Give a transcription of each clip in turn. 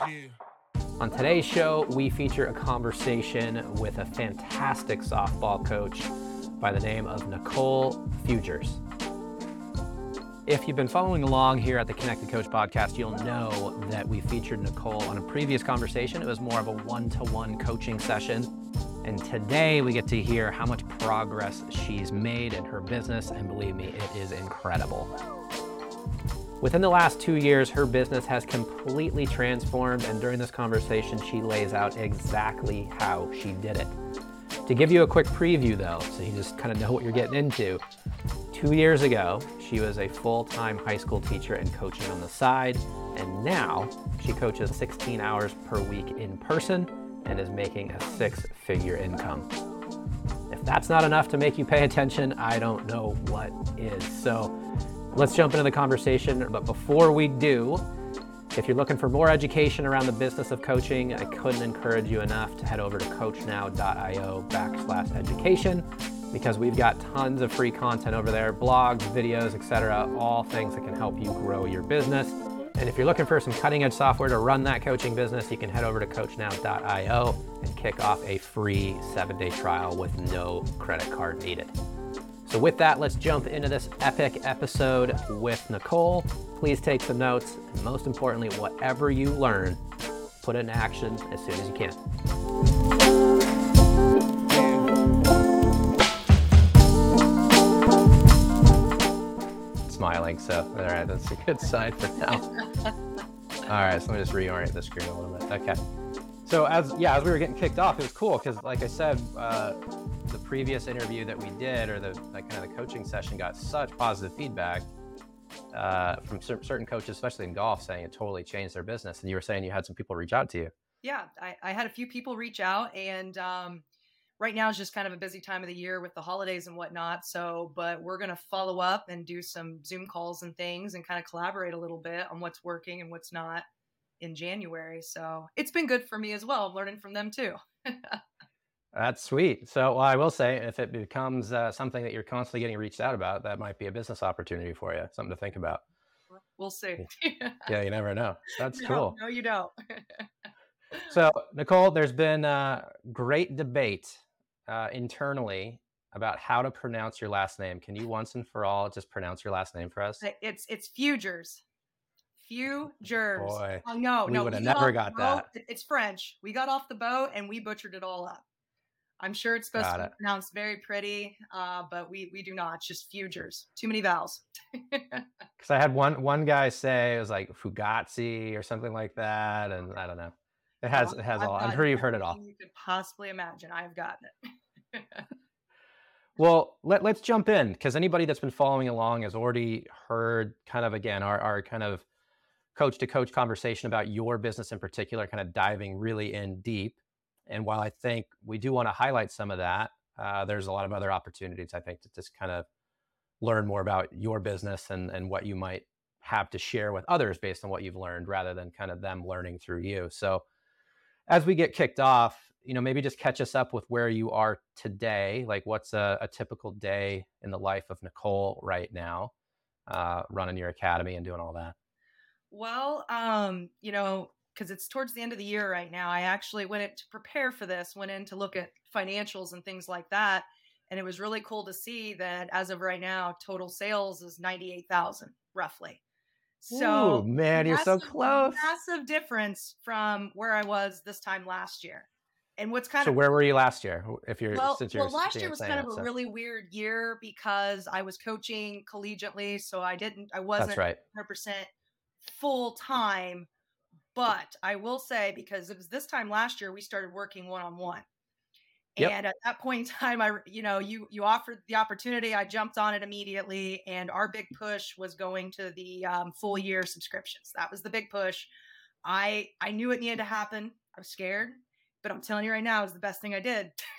On today's show, we feature a conversation with a fantastic softball coach by the name of Nicole Fougerousse. If you've been following along here at the Connected Coach podcast, you'll know that we featured Nicole on a previous conversation. It was more of a one to one coaching session. And today we get to hear how much progress she's made in her business. And believe me, it is incredible. Within the last two years, her business has completely transformed. And during this conversation, she lays out exactly how she did it. To give you a quick preview, though, so you just kind of know what you're getting into, two years ago, she was a full time high school teacher and coaching on the side, and now she coaches 16 hours per week in person and is making a six figure income. If that's not enough to make you pay attention, I don't know what is. So let's jump into the conversation. But before we do, if you're looking for more education around the business of coaching, I couldn't encourage you enough to head over to coachnow.io backslash education because we've got tons of free content over there, blogs, videos, etc., all things that can help you grow your business. And if you're looking for some cutting edge software to run that coaching business, you can head over to coachnow.io and kick off a free seven day trial with no credit card needed. So, with that, let's jump into this epic episode with Nicole. Please take some notes. And most importantly, whatever you learn, put it in action as soon as you can. Smiling, so all right, that's a good sign for now. All right, so let me just reorient the screen a little bit. Okay. So as yeah, as we were getting kicked off, it was cool because, like I said, uh, the previous interview that we did, or the like, kind of the coaching session, got such positive feedback uh, from cer- certain coaches, especially in golf, saying it totally changed their business. And you were saying you had some people reach out to you. Yeah, I, I had a few people reach out, and um, right now is just kind of a busy time of the year with the holidays and whatnot. So, but we're going to follow up and do some Zoom calls and things and kind of collaborate a little bit on what's working and what's not in January. So it's been good for me as well. Learning from them too. That's sweet. So, well, I will say, if it becomes uh, something that you're constantly getting reached out about, that might be a business opportunity for you. Something to think about. We'll see. yeah, you never know. That's no, cool. No, you don't. so, Nicole, there's been uh, great debate uh, internally about how to pronounce your last name. Can you once and for all just pronounce your last name for us? It's it's Fougerousse. Fougerousse. Boy, oh, no, we no, would have never got, got that. It's French. We got off the boat and we butchered it all up. I'm sure it's supposed Got to it. be pronounced very pretty, uh, but we we do not. It's just Fougerousse. Too many vowels. Because I had one one guy say it was like Fugazi or something like that, and I don't know. It has Well, it has I've all. I'm sure you've heard it all. You could possibly imagine. I've gotten it. Well, let, let's jump in because anybody that's been following along has already heard kind of again our, our kind of coach to coach conversation about your business in particular, kind of diving really in deep. And while I think we do want to highlight some of that, uh, there's a lot of other opportunities I think to just kind of learn more about your business and, and what you might have to share with others based on what you've learned rather than kind of them learning through you. So as we get kicked off, you know, maybe just catch us up with where you are today. Like, what's a, a typical day in the life of Nicole right now, uh, running your academy and doing all that? Well, um, you know, because it's towards the end of the year right now. I actually went in to prepare for this, went in to look at financials and things like that. And it was really cool to see that as of right now, total sales is 98,000 roughly. So, Ooh, man, you're so close. Massive difference from where I was this time last year. And what's kind of So of where were you last year? If you're well, since you're well, last year was kind of a so- really weird year because I was coaching collegiately, so I didn't, I wasn't That's right. 100% full time. But I will say, because it was this time last year, we started working one on one. And at that point in time, I, you know, you you offered the opportunity. I jumped on it immediately, and our big push was going to the um, full year subscriptions. That was the big push. I I knew it needed to happen. I was scared, but I'm telling you right now, it was the best thing I did.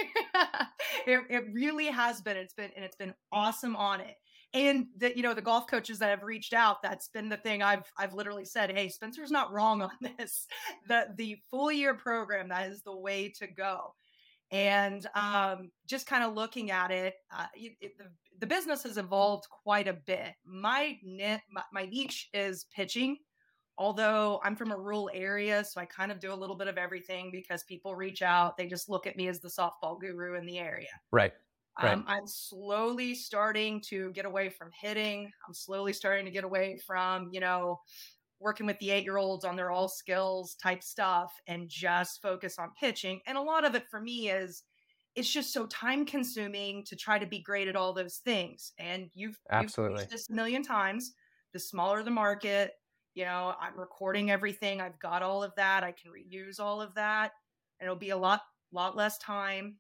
it, it really has been. It's been and it's been awesome on it. And that you know the golf coaches that have reached out, that's been the thing I've I've literally said, hey, Spencer's not wrong on this. The the full year program that is the way to go. And um, just kind of looking at it, uh, it, it the, the business has evolved quite a bit. My, ni- my my niche is pitching although I'm from a rural area, so I kind of do a little bit of everything because people reach out. They just look at me as the softball guru in the area. Right. Right. Um, I'm slowly starting to get away from hitting. I'm slowly starting to get away from, you know, working with the eight year olds on their all skills type stuff and just focus on pitching. And a lot of it for me is it's just so time consuming to try to be great at all those things. And you've absolutely you've this a million times. The smaller the market, you know, I'm recording everything. I've got all of that. I can reuse all of that. And it'll be a lot, lot less time.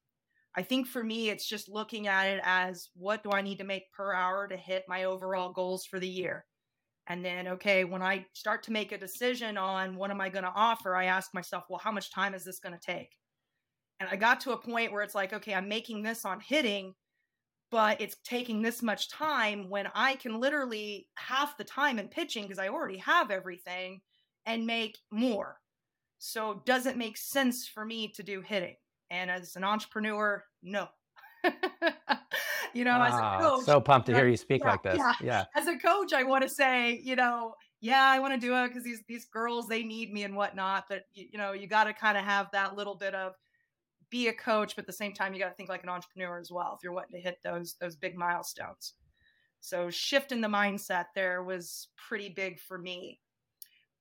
I think for me, it's just looking at it as what do I need to make per hour to hit my overall goals for the year? And then, okay, when I start to make a decision on what am I going to offer, I ask myself, well, how much time is this going to take? And I got to a point where it's like, okay, I'm making this on hitting, but it's taking this much time when I can literally half the time in pitching because I already have everything and make more. So does it make sense for me to do hitting? And as an entrepreneur, no. you know, as a Ah, coach, so pumped to hear you speak yeah, like this. yeah. Yeah. As a coach, I want to say, you know, yeah, I want to do it because these these girls they need me and whatnot. But you, you know, you got to kind of have that little bit of be a coach, but at the same time, you got to think like an entrepreneur as well if you're wanting to hit those those big milestones. So shifting the mindset there was pretty big for me.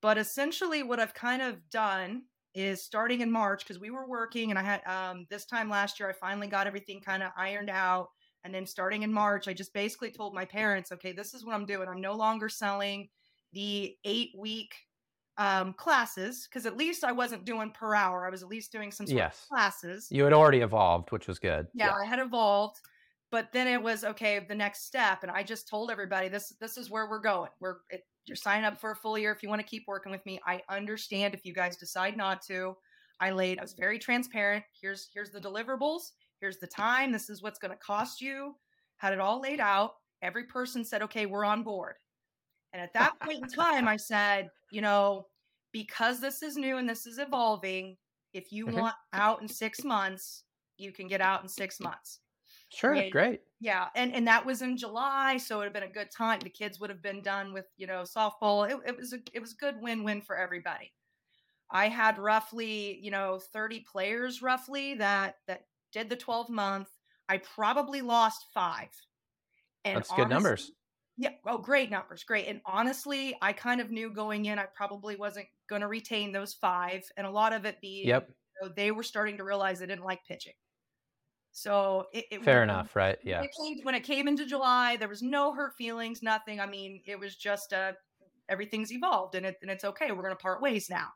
But essentially, what I've kind of done is starting in March because we were working, and I had um, this time last year I finally got everything kind of ironed out. And then starting in March, I just basically told my parents, okay, this is what I'm doing. I'm no longer selling the eight week um, classes because at least I wasn't doing per hour. I was at least doing some sort Yes. of classes. You had already evolved, which was good. Yeah, I had evolved, but then it was okay. The next step, and I just told everybody this this is where we're going. We're it, you're signing up for a full year if you want to keep working with me. I understand if you guys decide not to. I laid. I was very transparent. Here's here's the deliverables. Here's the time. This is what's going to cost you. Had it all laid out. Every person said, okay, we're on board. And at that point in time, I said, you know, because this is new and this is evolving, if you Mhm. want out in six months, you can get out in six months. Sure. Great. Yeah, and and that was in July, so it would have been a good time. The kids would have been done with you know softball. It, it was a it was a good win win for everybody. I had roughly you know thirty players roughly that that did the twelve month. I probably lost five. And That's good numbers. Yeah. Oh, great numbers. Great. And honestly, I kind of knew going in I probably wasn't going to retain those five, and a lot of it being Yep. you know, they were starting to realize they didn't like pitching. So it, it Fair when- enough. Right. Yeah. Came, when it came into July, there was no hurt feelings, nothing. I mean, it was just uh, everything's evolved and, it, and it's okay. We're going to part ways now.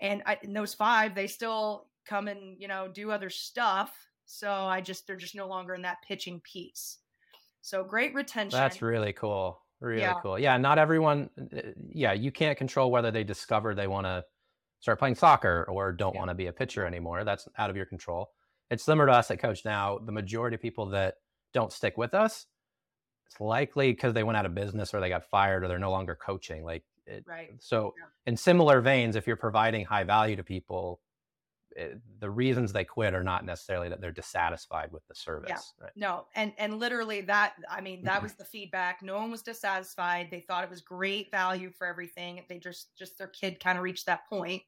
And, I, and those five, they still come and, you know, do other stuff. So I just, they're just no longer in that pitching piece. So great retention. That's really cool. Really Yeah. cool. Yeah. Not everyone. uh, Yeah. You can't control whether they discover they want to start playing soccer or don't Yeah. want to be a pitcher anymore. That's out of your control. It's similar to us at CoachNow. The majority of people that don't stick with us, it's likely because they went out of business or they got fired or they're no longer coaching. Like, it, right. so Yeah. in similar veins, if you're providing high value to people, it, the reasons they quit are not necessarily that they're dissatisfied with the service. Right. No, and and literally that I mean that mm-hmm. was the feedback. No one was dissatisfied. They thought it was great value for everything. They just just their kid kind of reached that point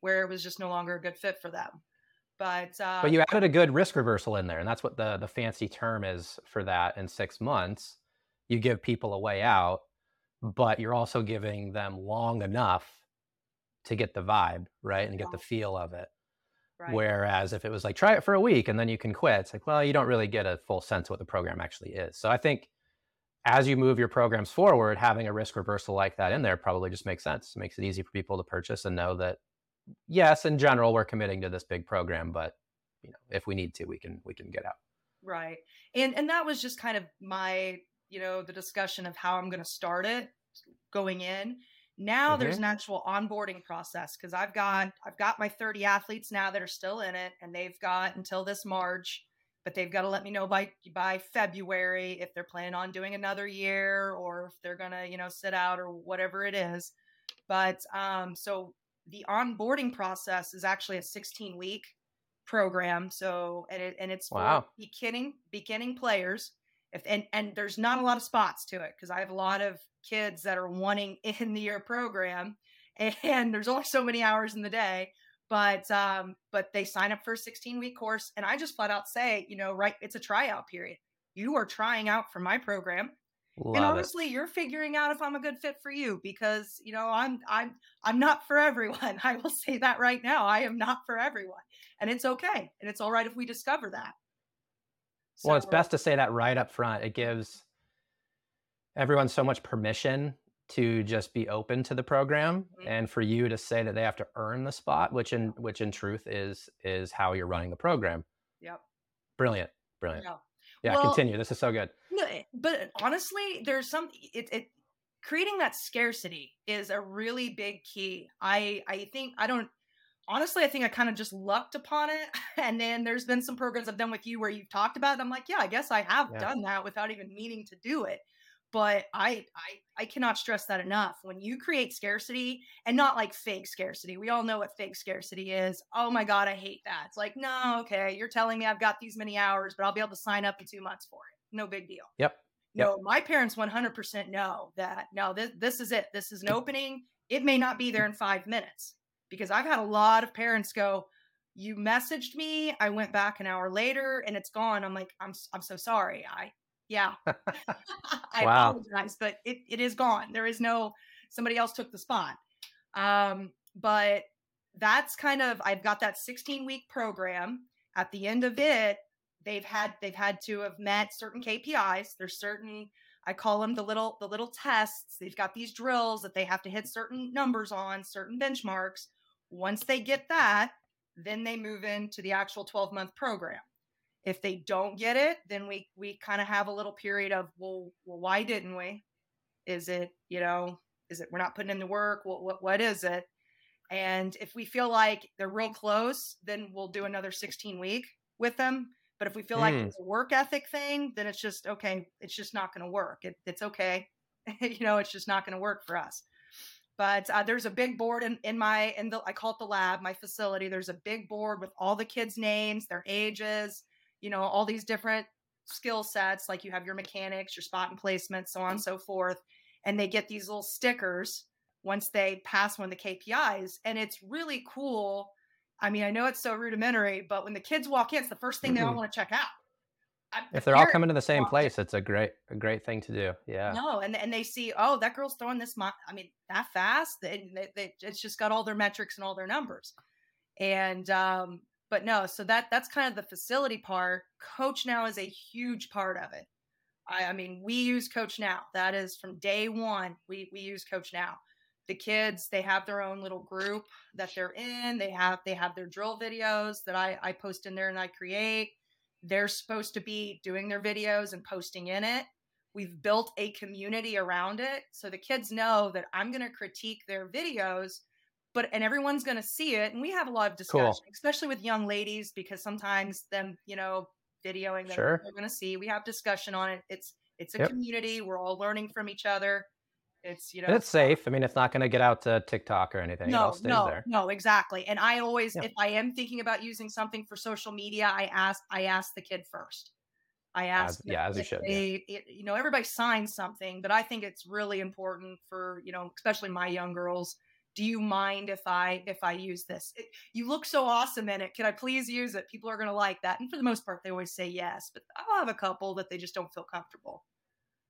where it was just no longer a good fit for them. But uh, But you added a good risk reversal in there, and that's what the the fancy term is for that. In six months, you give people a way out, but you're also giving them long enough to get the vibe right and get the feel of it. right. Whereas if it was like try it for a week and then you can quit, it's like well you don't really get a full sense of what the program actually is. So I think as you move your programs forward, having a risk reversal like that in there probably just makes sense. It makes it easy for people to purchase and know that yes, in general we're committing to this big program, but you know if we need to, we can we can get out. Right. And and that was just kind of my, you know, the discussion of how I'm going to start it going in. Now there's Mhm. an actual onboarding process because I've got I've got my 30 athletes now that are still in it and they've got until this March, but they've got to let me know by by February if they're planning on doing another year or if they're going to, you know, sit out or whatever it is. But um so the onboarding process is actually a 16 week program. So and it and it's for Wow. beginning beginning players. if and and there's not a lot of spots to it because I have a lot of kids that are wanting in the year program, and there's only so many hours in the day. But um, but they sign up for a 16 week course, and I just flat out say, you know, right, it's a tryout period. You are trying out for my program. Love and it. honestly, you're figuring out if I'm a good fit for you because you know I'm I'm I'm not for everyone. I will say that right now. I am not for everyone, and it's okay, and it's all right if we discover that. Well, it's best to say that right up front. It gives everyone so much permission to just be open to the program Mhm. and for you to say that they have to earn the spot, which in which in truth is is how you're running the program. Yep. Brilliant. Brilliant. Yeah. Yeah, Well- continue. This is so good. No, eh, but honestly, there's some it, it creating that scarcity is a really big key. I I think I don't honestly I think I kind of just lucked upon it and then there's been some programs I've done with you where you've talked about it. I'm like, yeah, I guess I have Yeah. done that without even meaning to do it. But I I I cannot stress that enough. When you create scarcity and not like fake scarcity. We all know what fake scarcity is. Oh my god, I hate that. It's like, no, okay, you're telling me I've got these many hours, but I'll be able to sign up in 2 months for it. No big deal. Yep. Yep. No, my parents 100% know that no, this this is it. This is an opening. It may not be there in 5 minutes because I've had a lot of parents go, "You messaged me, I went back an hour later and it's gone." I'm like, "I'm I'm so sorry." I yeah. I Wow. apologize, but it, it is gone. There is no somebody else took the spot. Um, but that's kind of I've got that 16 week program. At the end of it, they've had they've had to have met certain KPIs. There's certain I call them the little the little tests. They've got these drills that they have to hit certain numbers on, certain benchmarks. Once they get that, then they move into the actual 12 month program. If they don't get it, then we we kind of have a little period of well, well, why didn't we? Is it you know is it we're not putting in the work? What what what is it? And if we feel like they're real close, then we'll do another 16 week with them. But if we feel like Mm. it's a work ethic thing, then it's just okay. It's just not going to work. It, it's okay. you know, it's just not going to work for us. But uh, there's a big board in, in my in the I call it the lab, my facility. There's a big board with all the kids' names, their ages, you know, all these different skill sets. Like you have your mechanics, your spot and placement, so on and so forth. And they get these little stickers once they pass one of the KPIs. And it's really cool. I mean, I know it's so rudimentary, but when the kids walk in, it's the first thing they all Mhm. want to check out. I- If they're all coming to the same place, it's a great a great thing to do. Yeah. no, and and they see, oh, that girl's throwing this. Mo- I mean, that fast. They, they, they, it's just got all their metrics and all their numbers. And um, but no, so that that's kind of the facility part. CoachNow is a huge part of it. I, I mean, we use CoachNow. That is from day one. We we use CoachNow. The kids, they have their own little group that they're in. They have they have their drill videos that I I post in there and I create. They're supposed to be doing their videos and posting in it we've built a community around it so the kids know that i'm going to critique their videos but and everyone's going to see it and we have a lot of discussion Cool. especially with young ladies because sometimes them you know videoing them Sure. they're going to see we have discussion on it it's it's a Yep. community we're all learning from each other it's you know And it's safe. I mean, it's not going to get out to TikTok or anything. no stays no there. no exactly and i always Yeah. if i am thinking about using something for social media i ask i ask the kid first i ask As- yeah, as you should, yeah. it- you know everybody signs something but i think it's really important for you know especially my young girls do you mind if i if i use this It- you look so awesome in it can i please use it people are going to like that and for the most part they always say yes but i'll have a couple that they just don't feel comfortable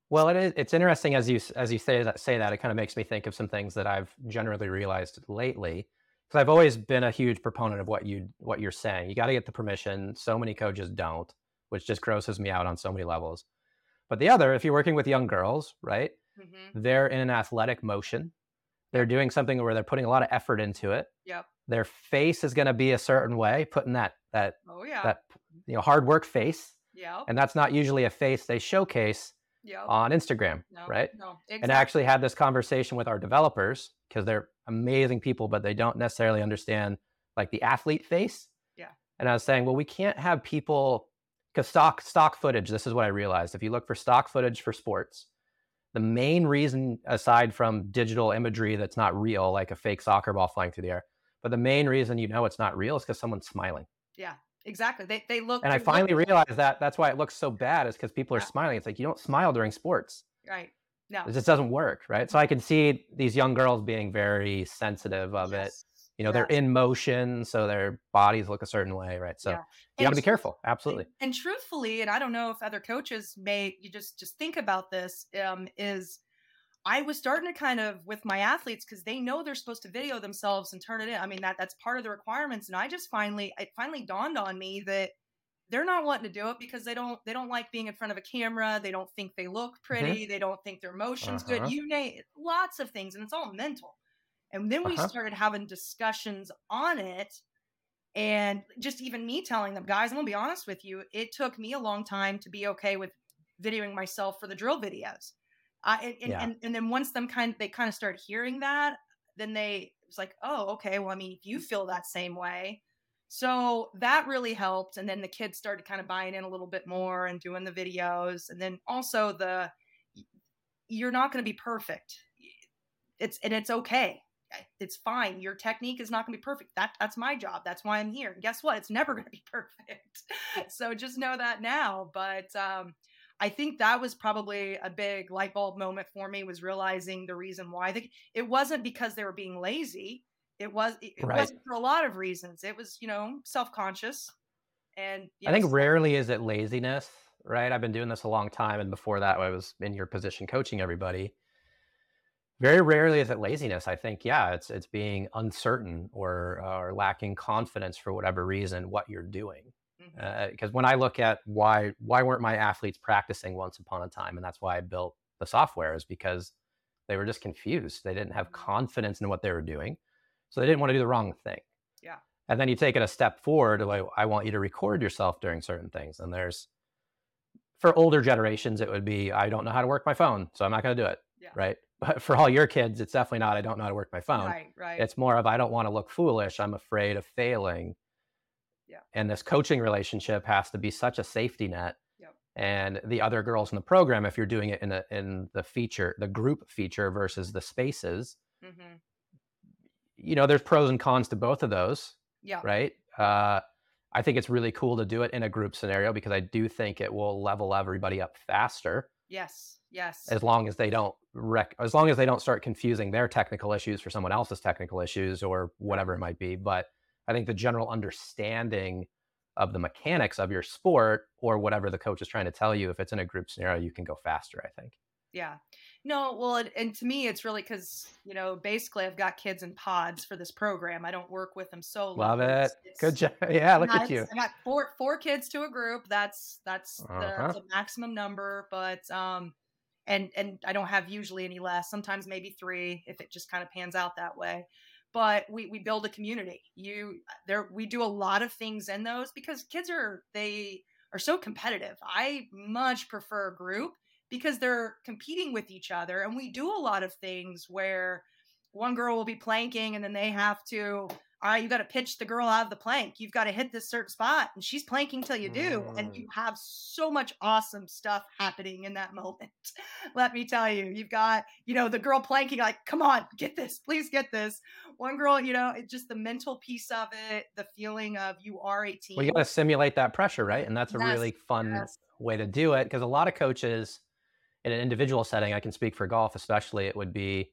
Well, it is. It's interesting as you as you say that. Say that it kind of makes me think of some things that I've generally realized lately. Because I've always been a huge proponent of what you what you're saying. You got to get the permission. So many coaches don't, which just grosses me out on so many levels. But the other, if you're working with young girls, right? hmm They're in an athletic motion. They're doing something where they're putting a lot of effort into it. yep Their face is going to be a certain way, putting that that oh yeah that you know hard work face, yep and that's not usually a face they showcase yep on Instagram, no, right? no Exactly. and I actually had this conversation with our developers because they're amazing people, but they don't necessarily understand like the athlete face. Yeah. And I was saying, well, we can't have people because stock stock footage. This is what I realized. If you look for stock footage for sports, the main reason, aside from digital imagery that's not real, like a fake soccer ball flying through the air, but the main reason you know it's not real is because someone's smiling. Yeah, exactly. They they look. And I finally look- realized that that's why it looks so bad is because people are Yeah. smiling. It's like you don't smile during sports. right. No. It just doesn't work, right? So I can see these young girls being very sensitive of it. You know, they're in motion, so their bodies look a certain way, right? So Yeah. you got to be careful. Absolutely. And, truthfully, and I don't know if other coaches may you just just think about this um, is I was starting to kind of with my athletes because they know they're supposed to video themselves and turn it in. I mean that that's part of the requirements, and I just finally it finally dawned on me that they're not wanting to do it because they don't they don't like being in front of a camera. They don't think they look pretty. They don't think their motion's Uh-huh. good. You name lots of things, and it's all mental. And then we Uh-huh. started having discussions on it. And just even me telling them guys i'm gonna be honest with you it took me a long time to be okay with videoing myself for the drill videos. I, and, and, Yeah. and, and then once them kind they kind of started hearing that then they it's like oh okay well i mean if you feel that same way. So that really helped and then the kids started kind of buying in a little bit more and doing the videos. And then also the you're not going to be perfect. It's and it's okay it's fine. Your technique is not going to be perfect. That that's my job. That's why I'm here. And guess what? It's never going to be perfect. so just know that now. But um, I think that was probably a big light bulb moment for me. Was realizing the reason why it wasn't because they were being lazy. It was it Right. wasn't for a lot of reasons. It was you know self conscious. And I think know, rarely is it laziness, right? I've been doing this a long time, and before that, I was in your position coaching everybody. Very rarely is it laziness. I think, yeah, it's it's being uncertain or uh, or lacking confidence for whatever reason what you're doing. Mm-hmm. Uh, because when I look at why why weren't my athletes practicing once upon a time, and that's why I built the software, is because they were just confused. They didn't have Mhm. confidence in what they were doing, so they didn't want to do the wrong thing. Yeah. And then you take it a step forward, like I want you to record yourself during certain things. And there's for older generations, it would be I don't know how to work my phone, so I'm not going to do it, Yeah. right? But for all your kids, it's definitely not I don't know how to work my phone. right, right. It's more of I don't want to look foolish. I'm afraid of failing. Yeah. And this coaching relationship has to be such a safety net. Yep. And the other girls in the program, if you're doing it in the in the feature, the group feature versus the spaces, hmm you know, there's pros and cons to both of those, Yeah. right? Uh, I think it's really cool to do it in a group scenario because I do think it will level everybody up faster Yes. Yes. as long as they don't rec- as long as they don't start confusing their technical issues for someone else's technical issues or whatever it might be but i think the general understanding of the mechanics of your sport or whatever the coach is trying to tell you if it's in a group scenario you can go faster i think Yeah. No, well, it, and to me, it's really because, you know, basically I've got kids in pods for this program. I don't work with them solo. love it It's- good job yeah look yeah, at you I got four four kids to a group. That's that's the, Uh-huh. the maximum number, but um, and and I don't have usually any less. Sometimes maybe three if it just kind of pans out that way. But we we build a community. You there we do a lot of things in those because kids are they are so competitive. I much prefer group because they're competing with each other and we do a lot of things where one girl will be planking and then they have to all right, you got to pitch the girl out of the plank. You've got to hit this certain spot, and she's planking till you do. And Mm. you have so much awesome stuff happening in that moment. Let me tell you, you've got, you know, the girl planking, like, come on, get this, please get this. One girl, you know, it just the mental piece of it, the feeling of you are a team. well you got to simulate that pressure right and that's a Yes, really fun yes. way to do it because a lot of coaches in an individual setting i can speak for golf especially it would be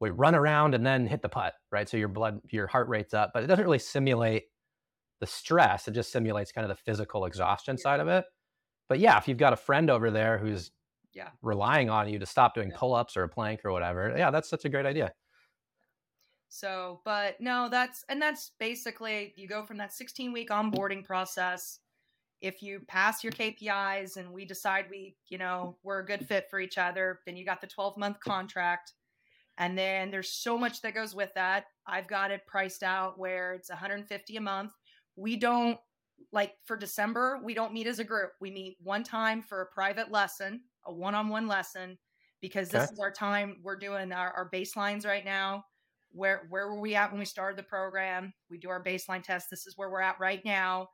we run around and then hit the putt right so your blood your heart rate's up but it doesn't really simulate the stress it just simulates kind of the physical exhaustion Yeah. side of it but yeah if you've got a friend over there who's Yeah. relying on you to stop doing Yeah. pull-ups or a plank or whatever yeah that's such a great idea So, but no, that's and that's basically you go from that 16 week onboarding process. If you pass your KPIs and we decide we, you know, we're a good fit for each other, then you got the 12 month contract. And then there's so much that goes with that. I've got it priced out where it's 150 a month. We don't like for December, we don't meet as a group. We meet one time for a private lesson, a one-on-one lesson, because this Okay. is our time. We're doing our, our baselines right now where where were we at when we started the program we do our baseline test this is where we're at right now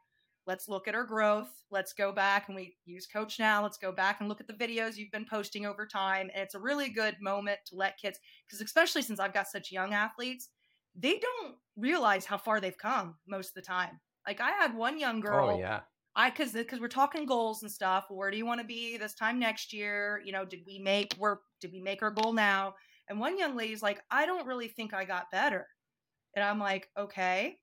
let's look at our growth let's go back and we use CoachNow let's go back and look at the videos you've been posting over time and it's a really good moment to let kids because especially since i've got such young athletes they don't realize how far they've come most of the time Like I had one young oh, girl. Oh yeah. I because because we're talking goals and stuff. Where do you want to be this time next year? You know, did we make work? Did we make our goal now? And one young lady's like, I don't really think I got better. And I'm like, okay.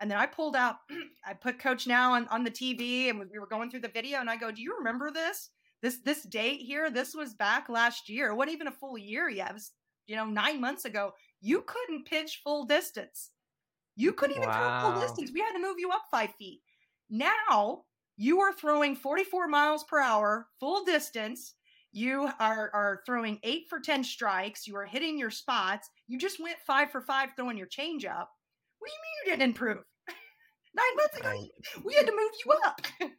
And then I pulled out, I put CoachNow on, on the TV and we were going through the video. And I go, Do you remember this? This this date here, this was back last year. It wasn't even a full year yet. It was, you know, nine months ago. You couldn't pitch full distance. You couldn't even wow. throw full distance. We had to move you up five feet. Now you are throwing 44 miles per hour, full distance. You are, are throwing eight for 10 strikes. You are hitting your spots. You just went five for five throwing your changeup. What do you mean you didn't improve? Nine months ago, we had to move you up.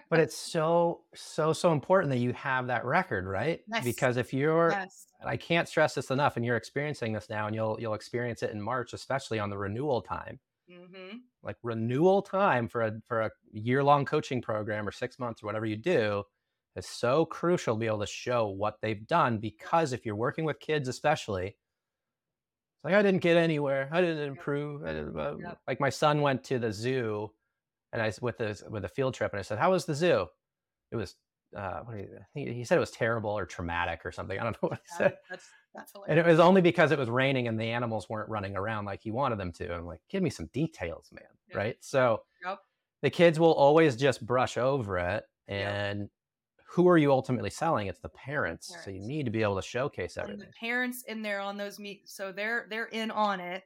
but it's so, so, so important that you have that record, right? Yes. Because if you're, yes. I can't stress this enough, and you're experiencing this now, and you'll you'll experience it in March, especially on the renewal time. Mm-hmm. Like renewal time for a for a year long coaching program or six months or whatever you do is so crucial to be able to show what they've done because if you're working with kids, especially, like I didn't get anywhere, I didn't improve. I didn't, uh, yep. Like my son went to the zoo, and I with the with a field trip, and I said, "How was the zoo?" It was uh, what he, he said it was terrible or traumatic or something. I don't know what he said. That's that's. And it was only because it was raining and the animals weren't running around like he wanted them to. And I'm like, give me some details, man. Yep. Right. So yep. the kids will always just brush over it. And. Who are you ultimately selling? It's the parents. parents. So you need to be able to showcase everything. And the parents in there on those meet. So they're they're in on it.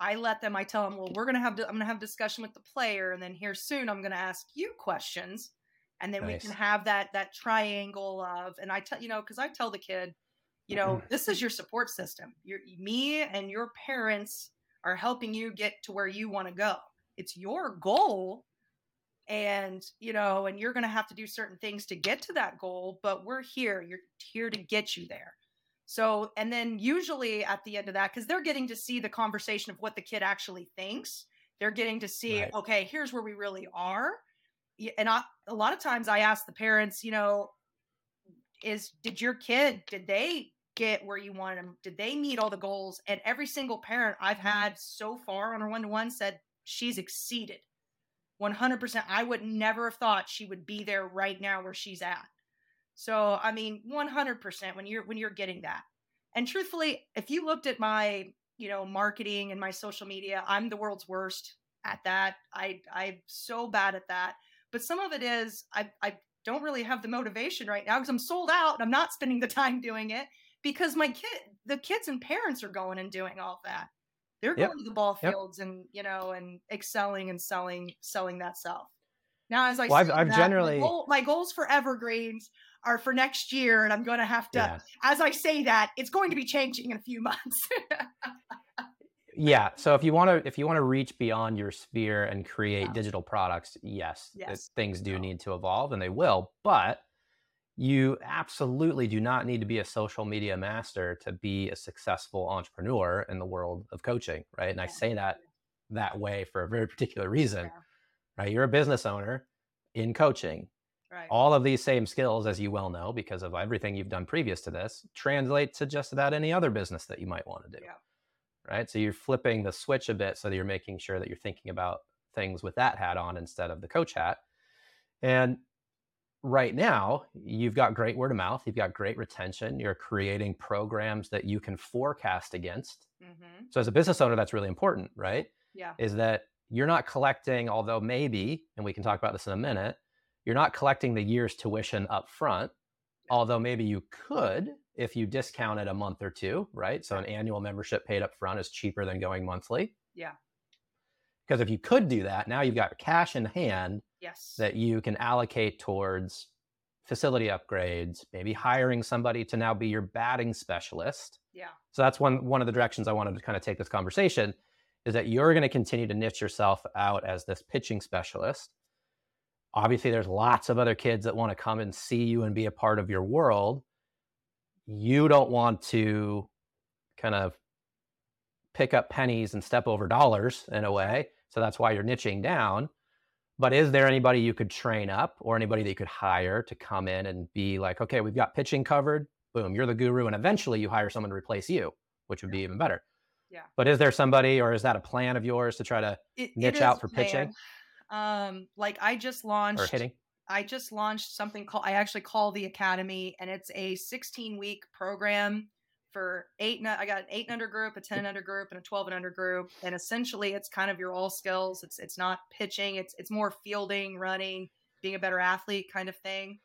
I let them, I tell them, well, we're gonna have I'm gonna have discussion with the player, and then here soon I'm gonna ask you questions. And then nice. we can have that that triangle of and I tell you know, because I tell the kid, you know mm-hmm. this is your support system your me and your parents are helping you get to where you want to go it's your goal and you know and you're going to have to do certain things to get to that goal but we're here you're here to get you there so and then usually at the end of that because they're getting to see the conversation of what the kid actually thinks they're getting to see right. okay here's where we really are and I, a lot of times i ask the parents you know is did your kid did they get where you wanted them? Did they meet all the goals? And every single parent I've mm-hmm. had so far on her one to one said she's exceeded 100%. I would never have thought she would be there right now where she's at. So, I mean, 100% when you're when you're getting that. And truthfully, if you looked at my, you know, marketing and my social media, I'm the world's worst at that. I I'm so bad at that. But some of it is I I don't really have the motivation right now because I'm sold out I'm not spending the time doing it because my kid, the kids and parents are going and doing all that. They're yep. going to the ball fields yep. and you know and excelling and selling selling that stuff. Now, as I well, I've, I've that, generally my, goal, my, goals for evergreens are for next year, and I'm going to have to. Yeah. As I say that, it's going to be changing in a few months. yeah. So if you want to, if you want to reach beyond your sphere and create yeah. digital products, yes, yes. things do need to evolve, and they will. But you absolutely do not need to be a social media master to be a successful entrepreneur in the world of coaching, right? And I say that that way for a very particular reason, yeah. right? You're a business owner in coaching. Right. All of these same skills, as you well know, because of everything you've done previous to this, translate to just about any other business that you might want to do. Yeah. Right. So you're flipping the switch a bit so that you're making sure that you're thinking about things with that hat on instead of the coach hat. And right now you've got great word of mouth you've got great retention you're creating programs that you can forecast against. Mm-hmm. so as a business owner that's really important right? Yeah. Is that you're not collecting although maybe and we can talk about this in a minute you're not collecting the year's tuition up front yeah. although maybe you could if you discount it a month or two right? So an annual membership paid up front is cheaper than going monthly. Yeah. Because if you could do that now you've got cash in hand yes. that you can allocate towards facility upgrades maybe hiring somebody to now be your batting specialist. Yeah. So that's one one of the directions i wanted to kind of take this conversation is that you're going to continue to niche yourself out as this pitching specialist. Obviously there's lots of other kids that want to come and see you and be a part of your world. You don't want to kind of pick up pennies and step over dollars in a way so that's why you're niching down but is there anybody you could train up or anybody that you could hire to come in and be like, okay, we've got pitching covered. Boom, you're the guru. And eventually you hire someone to replace you, which would be even better. Yeah. But is there somebody or is that a plan of yours to try to it, niche it out for pitching? Um, like I just launched or hitting. I just launched something called I actually call the Academy, and it's a 16 week program for eight. I got an eight and under group, a 10 and under group, and a 12 and under group. And essentially, it's kind of your all skills. It's it's not pitching. It's it's more fielding, running, being a better athlete kind of thing.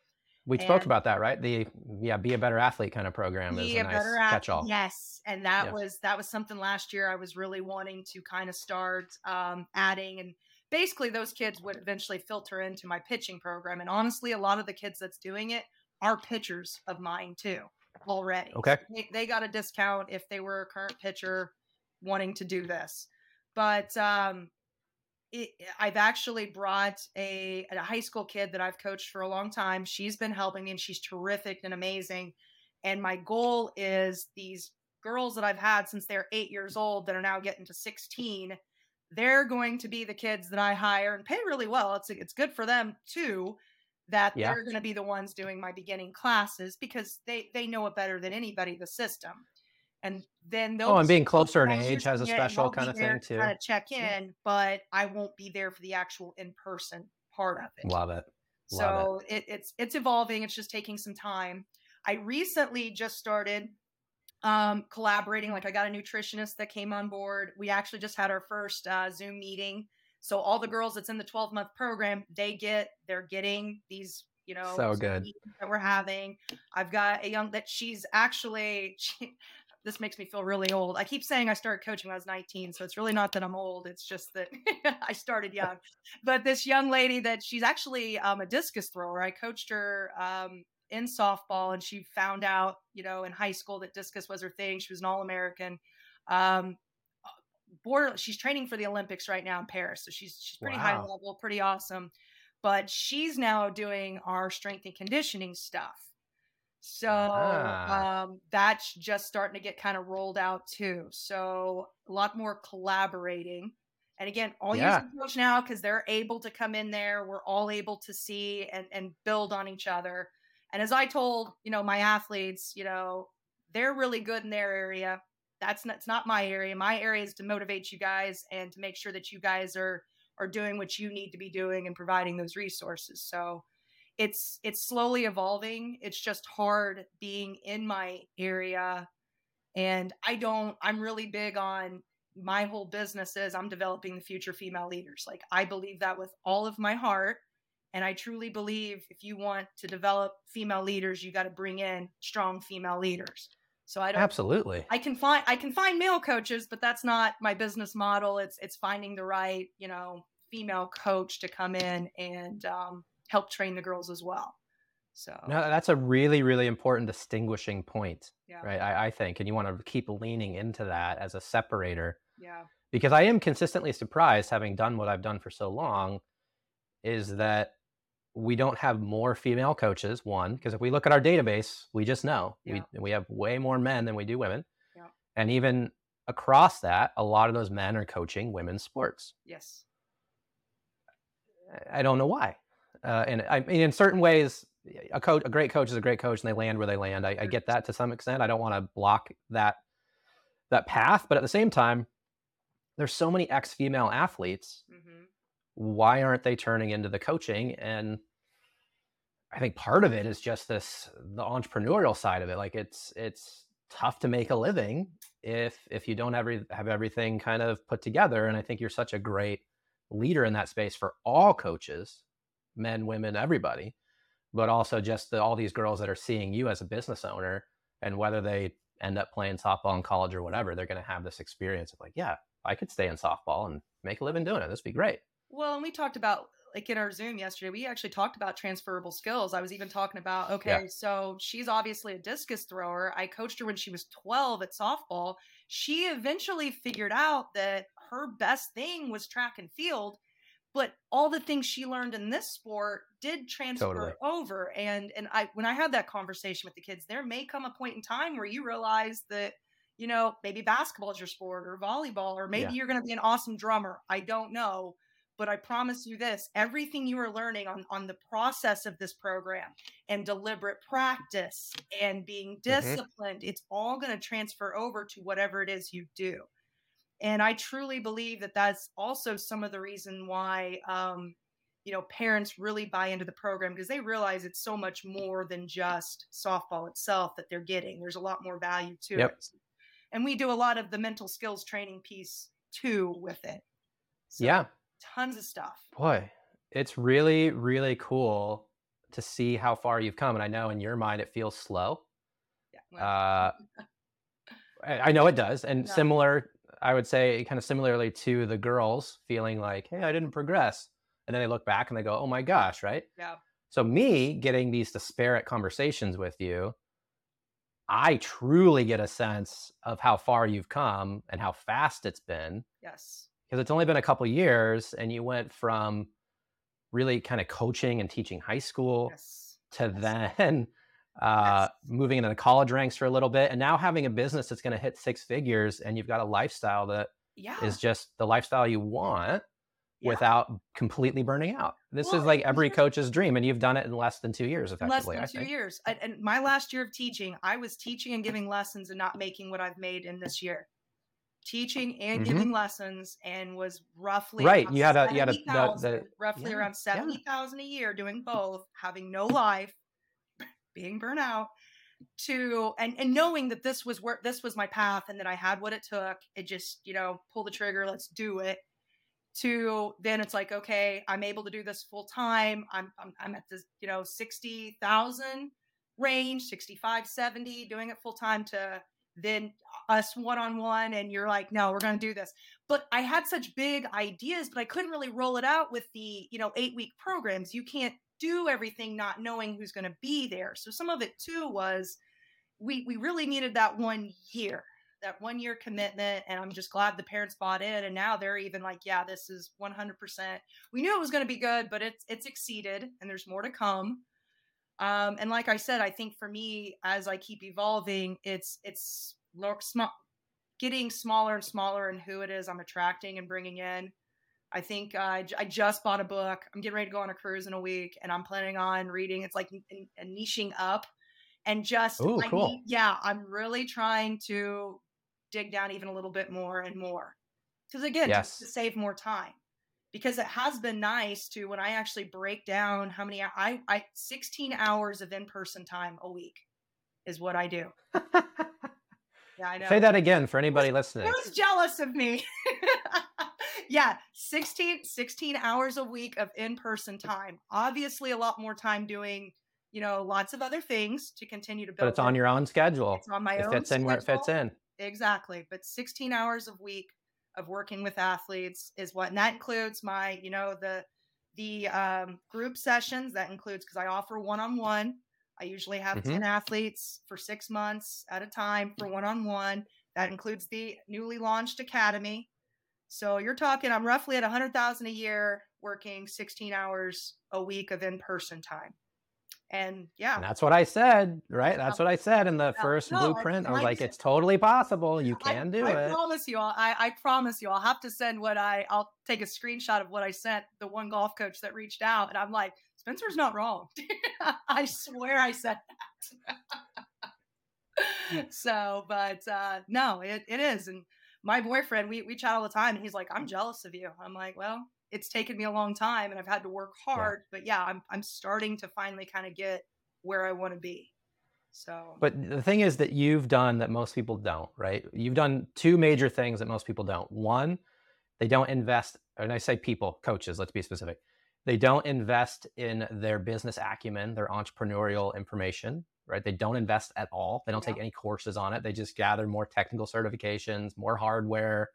We and spoke about that, right? The yeah, be a better athlete kind of program is a, a nice catch-all. Yes, and that yeah. was that was something last year I was really wanting to kind of start um, adding, and basically those kids would eventually filter into my pitching program. And honestly, a lot of the kids that's doing it are pitchers of mine too already. Okay, they, they got a discount if they were a current pitcher wanting to do this, but um, it, I've actually brought a, a high school kid that I've coached for a long time. She's been helping me and she's terrific and amazing. And my goal is these girls that I've had since they're eight years old that are now getting to 16, they're going to be the kids that I hire and pay really well. It's, it's good for them too that yeah. they're going to be the ones doing my beginning classes because they, they know it better than anybody, the system. And then they'll oh and being closer in age has a special kind of thing too. kind of check in but i won't be there for the actual in-person part of it. Love it. Love so it. It, it's it's evolving it's just taking some time. I recently just started um, collaborating like i got a nutritionist that came on board. We actually just had our first uh, zoom meeting so all the girls that's in the 12 month program they get they're getting these you know so good that we're having i've got a young that she's actually she, this makes me feel really old. I keep saying I started coaching when I was 19, so it's really not that I'm old. It's just that I started young. But this young lady that she's actually um, a discus thrower. I coached her um, in softball, and she found out, you know, in high school that discus was her thing. She was an All American. Um, border, she's training for the Olympics right now in Paris, so she's she's pretty wow. high level, pretty awesome. But she's now doing our strength and conditioning stuff. So ah. um, that's just starting to get kind of rolled out too. So a lot more collaborating. And again, all yeah. using CoachNow because they're able to come in there. We're all able to see and, and build on each other. And as I told, you know, my athletes, you know, they're really good in their area. That's not, not my area. My area is to motivate you guys and to make sure that you guys are are doing what you need to be doing and providing those resources. So it's it's slowly evolving. It's just hard being in my area. And i don't i'm really big on my whole business is i'm developing the future female leaders. Like i believe that with all of my heart. And i truly believe if you want to develop female leaders you got to bring in strong female leaders so i don't absolutely i can find i can find male coaches but that's not my business model it's it's finding the right you know female coach to come in and um, help train the girls as well. So no, that's a really, really important distinguishing point, yeah. right? I, I think, and you want to keep leaning into that as a separator. Yeah. Because I am consistently surprised, having done what I've done for so long, is that we don't have more female coaches. One, because if we look at our database, we just know yeah. we we have way more men than we do women. Yeah. And even across that, a lot of those men are coaching women's sports. Yes. I don't know why. Uh, and I mean, in certain ways, a coach, a great coach is a great coach, and they land where they land. I, I get that to some extent. I don't want to block that that path, but at the same time, there's so many ex female athletes. Mm-hmm. Why aren't they turning into the coaching? And I think part of it is just this the entrepreneurial side of it. Like it's it's tough to make a living if if you don't every, have everything kind of put together. And I think you're such a great leader in that space for all coaches men, women, everybody, but also just the, all these girls that are seeing you as a business owner and whether they end up playing softball in college or whatever, they're going to have this experience of like, yeah, I could stay in softball and make a living doing it. This would be great. Well, and we talked about like in our Zoom yesterday, we actually talked about transferable skills. I was even talking about, okay, yeah. so she's obviously a discus thrower. I coached her when she was 12 at softball. She eventually figured out that her best thing was track and field but all the things she learned in this sport did transfer totally. over and and i when i had that conversation with the kids there may come a point in time where you realize that you know maybe basketball is your sport or volleyball or maybe yeah. you're going to be an awesome drummer i don't know but i promise you this everything you are learning on on the process of this program and deliberate practice and being mm-hmm. disciplined mm-hmm. it's all going to transfer over to whatever it is you do And I truly believe that that's also some of the reason why, um, you know, parents really buy into the program because they realize it's so much more than just softball itself that they're getting. There's a lot more value to Yep. it. And we do a lot of the mental skills training piece too with it. So Yeah. Tons of stuff. Boy, it's really, really cool to see how far you've come. And I know in your mind it feels slow. Yeah. well, Uh, I know it does. And Yeah. similar, I would say, kind of similarly to the girls feeling like, hey, I didn't progress. And then they look back and they go, oh my gosh, right? yeah. So, me getting these disparate conversations with you, I truly get a sense of how far you've come and how fast it's been Yes. Because it's only been a couple years and you went from really kind of coaching and teaching high school Yes. to Yes. then uh, Yes. moving into the college ranks for a little bit and now having a business that's going to hit six figures and you've got a lifestyle that Yeah. is just the lifestyle you want yeah. without completely burning out. This Well, is like every coach's dream and you've done it in less than two years effectively less than I two years. And, and my last year of teaching, I was teaching and giving lessons and not making what I've made in this year. Teaching and Mhm. giving lessons and was roughly Right, you had a- you had a- the- the- roughly yeah, around yeah. seventy thousand a year doing both, having no life, being burnt out, to and and knowing that this was where this was my path and that I had what it took. It just you know pull the trigger, let's do it. To then it's like okay, I'm able to do this full time. I'm I'm, I'm at this you know sixty thousand range, 65, 70, doing it full time. To then us one on one, and you're like, no, we're going to do this. But I had such big ideas, but I couldn't really roll it out with the you know eight week programs. You can't do everything not knowing who's going to be there. So some of it too was we we really needed that one year, that one year commitment, and I'm just glad the parents bought in. And now they're even like, yeah, this is 100. percent We knew it was going to be good, but it's it's exceeded, and there's more to come. Um, and like I said, I think for me, as I keep evolving, it's it's small, getting smaller and smaller and who it is I'm attracting and bringing in. I think uh, I I just bought a book. I'm getting ready to go on a cruise in a week, and I'm planning on reading. It's like n- n- a niching up, and just Ooh, I cool. need- yeah, I'm really trying to dig down even a little bit more and more, because again, just to save more time. Because it has been nice to when I actually break down how many I I 16 hours of in person time a week is what I do. Yeah, I know. Say that again for anybody listening. Who's jealous of me? yeah, 16, 16 hours a week of in-person time. Obviously a lot more time doing, you know, lots of other things to continue to build. But it's on your own schedule. It's on my It own fits in where it fits schedule. in. Exactly. But 16 hours a week of working with athletes is what and that includes my, you know, the the um, group sessions. That includes because I offer one-on-one. I usually have Mhm. 10 athletes for six months at a time for one-on-one. That includes the newly launched academy. So you're talking, I'm roughly at 100,000 a year working 16 hours a week of in-person time. And yeah, And that's what I said, right? That's what I said in the Yeah. first No, blueprint. I and was I like, it's totally possible. You I- can do I, it. I promise you, I'll, I, I promise you, I'll have to send what I, I'll take a screenshot of what I sent the one golf coach that reached out, and I'm like, Spencer's not wrong. I swear I said that. so, but uh, no, it, it is, and my boyfriend, we we chat all the time, and he's like, I'm jealous of you. I'm like, well, it's taken me a long time, and I've had to work hard, but yeah, I'm I'm starting to finally kind of get where I want to be. So, But the thing is that you've done that most people don't, right? You've done two major things that most people don't. One, they don't invest, and I say people, coaches, let's be specific. They don't invest in their business acumen, their entrepreneurial information, right? They don't invest at all. They don't take any courses on it. They just gather more technical certifications, more hardware,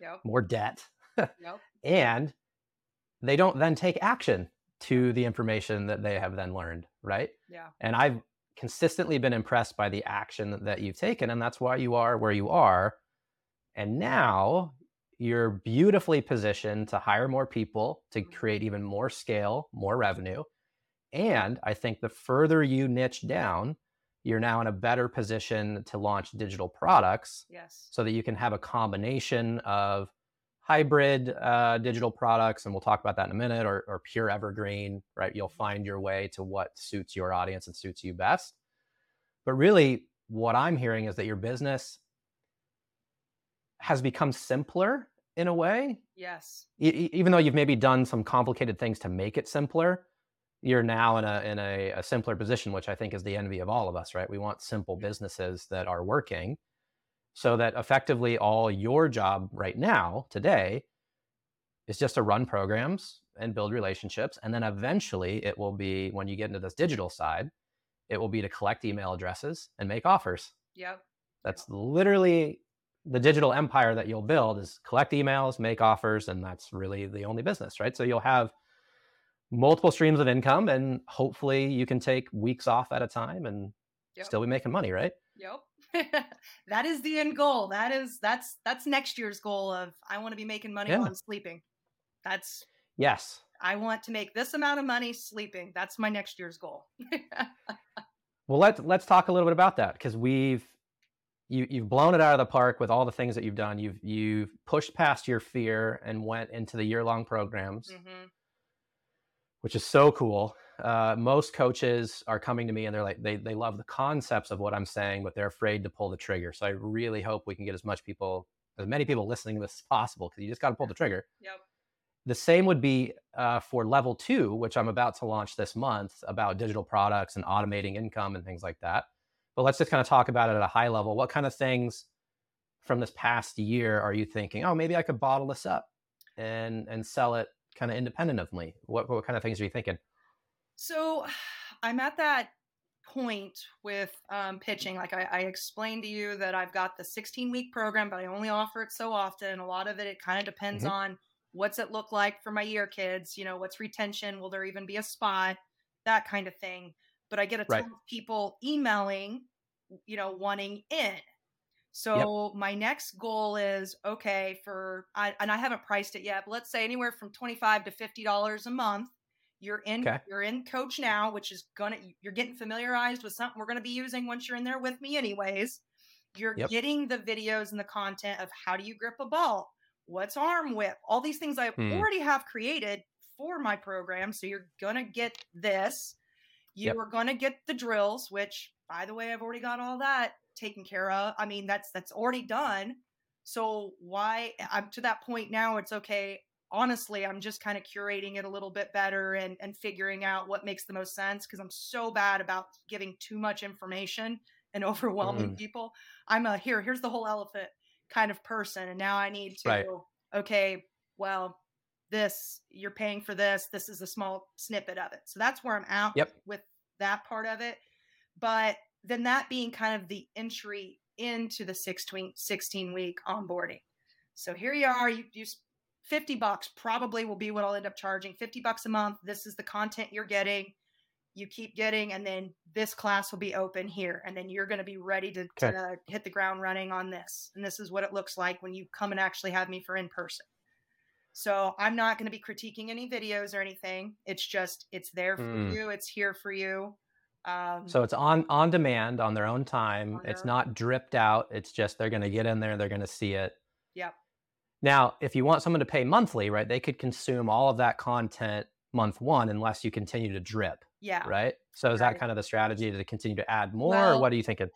yep, more debt. yep, and they don't then take action to the information that they have then learned, right? yeah, And I've consistently been impressed by the action that you've taken, and that's why you are where you are. And now you're beautifully positioned to hire more people, to Mhm. create even more scale, more revenue. And I think the further you niche down, you're now in a better position to launch digital products yes, so that you can have a combination of hybrid uh, digital products, and we'll talk about that in a minute, or, or pure evergreen, right? You'll find your way to what suits your audience and suits you best. But really, what I'm hearing is that your business has become simpler in a way. Yes. E- even though you've maybe done some complicated things to make it simpler, you're now in a in a, a, simpler position, which I think is the envy of all of us, right? We want simple businesses that are working, so that effectively all your job right now today is just to run programs and build relationships, and then eventually it will be when you get into this digital side, it will be to collect email addresses and make offers. Yep. That's literally the digital empire that you'll build is collect emails, make offers, and that's really the only business, right? So you'll have multiple streams of income and hopefully you can take weeks off at a time and yep. still be making money, right? Yep. that is the end goal. That is that's that's next year's goal of I want to be making money yeah. while I'm sleeping. That's Yes. I want to make this amount of money sleeping. That's my next year's goal. well, let's let's talk a little bit about that because we've you you've blown it out of the park with all the things that you've done. You've you've pushed past your fear and went into the year long programs, mm-hmm. which is so cool. Uh, most coaches are coming to me and they're like they they love the concepts of what I'm saying, but they're afraid to pull the trigger. So I really hope we can get as much people, as many people listening to this as possible, because you just got to pull the trigger. Yep. The same would be uh, for level two, which I'm about to launch this month about digital products and automating income and things like that but let's just kind of talk about it at a high level. What kind of things from this past year are you thinking, oh, maybe I could bottle this up and and sell it kind of independent of me? What what kind of things are you thinking? So I'm at that point with um, pitching. Like I, I, explained to you that I've got the 16 week program, but I only offer it so often. A lot of it, it kind of depends mm-hmm. on what's it look like for my year kids. You know, what's retention? Will there even be a spot? That kind of thing but I get a ton right. of people emailing, you know, wanting in. So yep. my next goal is okay for I, and I haven't priced it yet, but let's say anywhere from twenty five to fifty dollars a month. You're in okay. you're in CoachNow, which is gonna you're getting familiarized with something we're gonna be using once you're in there with me anyways. You're yep. getting the videos and the content of how do you grip a ball, what's arm whip, all these things I hmm. already have created for my program. So you're gonna get this. You yep. are going to get the drills, which, by the way, I've already got all that taken care of. I mean, that's that's already done. So why I'm to that point now? It's okay. Honestly, I'm just kind of curating it a little bit better and and figuring out what makes the most sense because I'm so bad about giving too much information and overwhelming mm. people. I'm a here. Here's the whole elephant kind of person, and now I need to. Right. Okay, well, this you're paying for this this is a small snippet of it so that's where i'm out yep. with that part of it but then that being kind of the entry into the 16, 16 week onboarding so here you are you use 50 bucks probably will be what i'll end up charging 50 bucks a month this is the content you're getting you keep getting and then this class will be open here and then you're going to be ready to, okay. to hit the ground running on this and this is what it looks like when you come and actually have me for in person so I'm not going to be critiquing any videos or anything. It's just it's there for mm. you. It's here for you. Um, so it's on on demand on their own time. It's own. not dripped out. It's just they're going to get in there. They're going to see it. Yep. Now, if you want someone to pay monthly, right, they could consume all of that content month one unless you continue to drip. Yeah. Right. So is right. that kind of the strategy to continue to add more, well, or what are you thinking?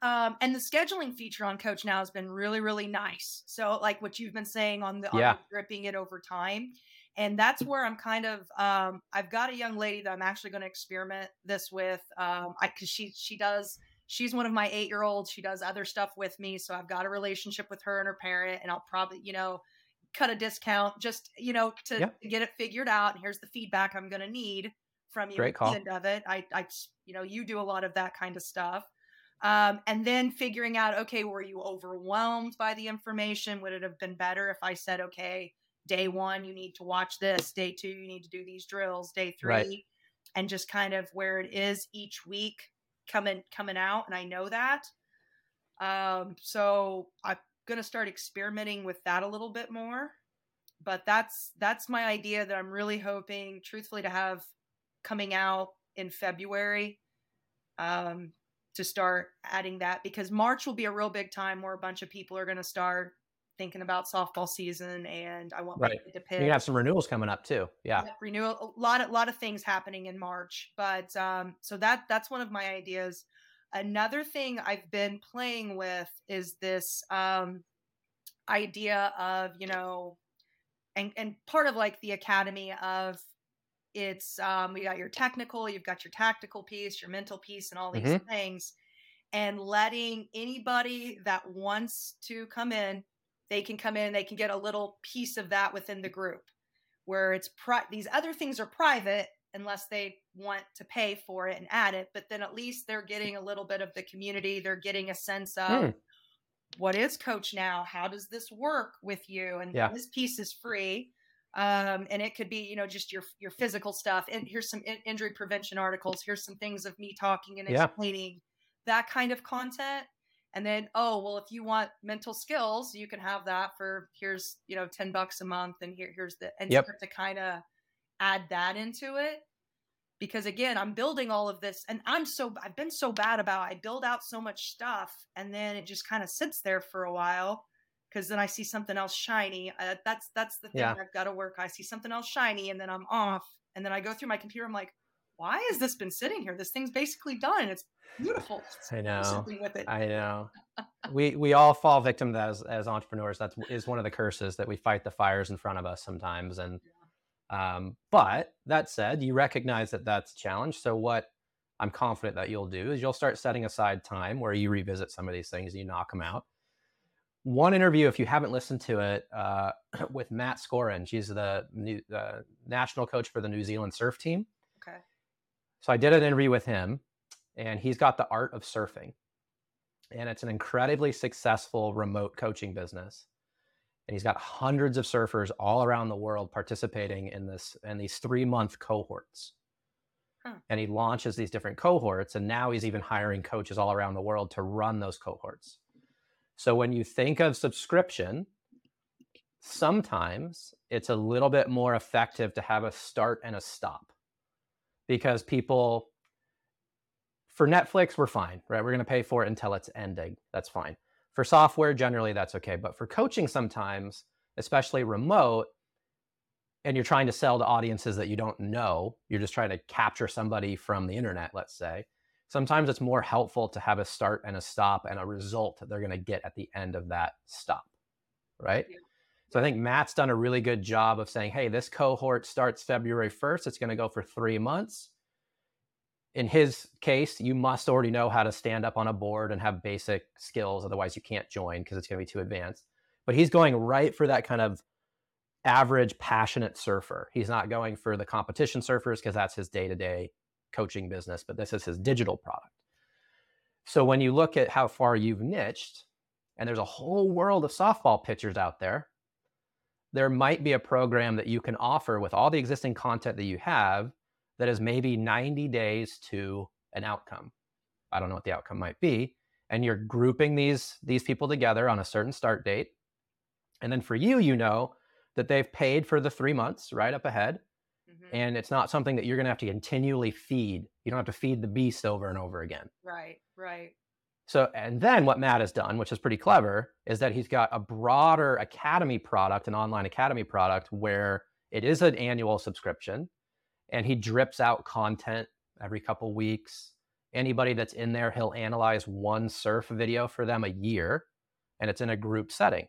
Um, and the scheduling feature on CoachNow has been really, really nice. So, like what you've been saying on the, yeah. on dripping it over time. And that's where I'm kind of. Um, I've got a young lady that I'm actually going to experiment this with. Um, I because she she does. She's one of my eight year olds. She does other stuff with me, so I've got a relationship with her and her parent. And I'll probably, you know, cut a discount just you know to, yep. get it figured out. And here's the feedback I'm going to need from you Great call. end of it. I, I, you know, you do a lot of that kind of stuff. Um, and then figuring out, okay, were you overwhelmed by the information? Would it have been better if I said, okay, day one, you need to watch this, day two, you need to do these drills, day three, right. and just kind of where it is each week coming coming out. And I know that. Um, so I'm gonna start experimenting with that a little bit more. But that's that's my idea that I'm really hoping, truthfully, to have coming out in February. Um, to start adding that because March will be a real big time where a bunch of people are going to start thinking about softball season and I want right. to pick. You have some renewals coming up too. Yeah. yeah. Renewal a lot of lot of things happening in March. But um so that that's one of my ideas. Another thing I've been playing with is this um idea of you know and and part of like the academy of it's um we got your technical you've got your tactical piece your mental piece and all these Mhm. things and letting anybody that wants to come in they can come in they can get a little piece of that within the group where it's pri- these other things are private unless they want to pay for it and add it but then at least they're getting a little bit of the community they're getting a sense of Hmm. what is CoachNow how does this work with you and Yeah. this piece is free um, and it could be you know just your your physical stuff and here's some in- injury prevention articles here's some things of me talking and Yeah. explaining that kind of content and then oh well if you want mental skills you can have that for here's you know 10 bucks a month and here here's the and Yep. start to kind of add that into it because again i'm building all of this and i'm so i've been so bad about i build out so much stuff and then it just kind of sits there for a while because then i see something else shiny uh, that's that's the thing Yeah. i've got to work i see something else shiny and then i'm off and then i go through my computer i'm like why has this been sitting here this thing's basically done it's beautiful I know. with it I know. we we all fall victim to that as as entrepreneurs. That's is one of the curses that we fight the fires in front of us sometimes. And um, but that said, you recognize that that's a challenge. So what I'm confident that you'll do is you'll start setting aside time where you revisit some of these things and you knock them out. One interview, if you haven't listened to it, uh, with Matt Scorin, she's the new, uh, national coach for the New Zealand surf team. okay So I did an interview with him, and he's got the art of surfing. And it's an incredibly successful remote coaching business. And he's got hundreds of surfers all around the world participating in this in these three month cohorts. Huh. And he launches these different cohorts, and now he's even hiring coaches all around the world to run those cohorts. So when you think of subscription, sometimes it's a little bit more effective to have a start and a stop because people for Netflix we're fine, right? We're going to pay for it until it's ending. That's fine. For software generally that's okay, but for coaching sometimes, especially remote and you're trying to sell to audiences that you don't know, you're just trying to capture somebody from the internet, let's say. Sometimes it's more helpful to have a start and a stop and a result that they're going to get at the end of that stop, right? Yeah. So I think Matt's done a really good job of saying, hey, this cohort starts February 1st. It's going to go for three months. In his case, you must already know how to stand up on a board and have basic skills. Otherwise, you can't join because it's going to be too advanced. But he's going right for that kind of average, passionate surfer. He's not going for the competition surfers because that's his day to day coaching business, but this is his digital product. So when you look at how far you've niched, and there's a whole world of softball pitchers out there, there might be a program that you can offer with all the existing content that you have that is maybe 90 days to an outcome. I don't know what the outcome might be. And you're grouping these, these people together on a certain start date. And then for you, you know that they've paid for the three months right up ahead. Mhm. And it's not something that you're going to have to continually feed. You don't have to feed the beast over and over again. right right So, and then what Matt has done, which is pretty clever, is that he's got a broader academy product, an online academy product, where it is an annual subscription and he drips out content every couple weeks. Anybody that's in there, he'll analyze one surf video for them a year and it's in a group setting.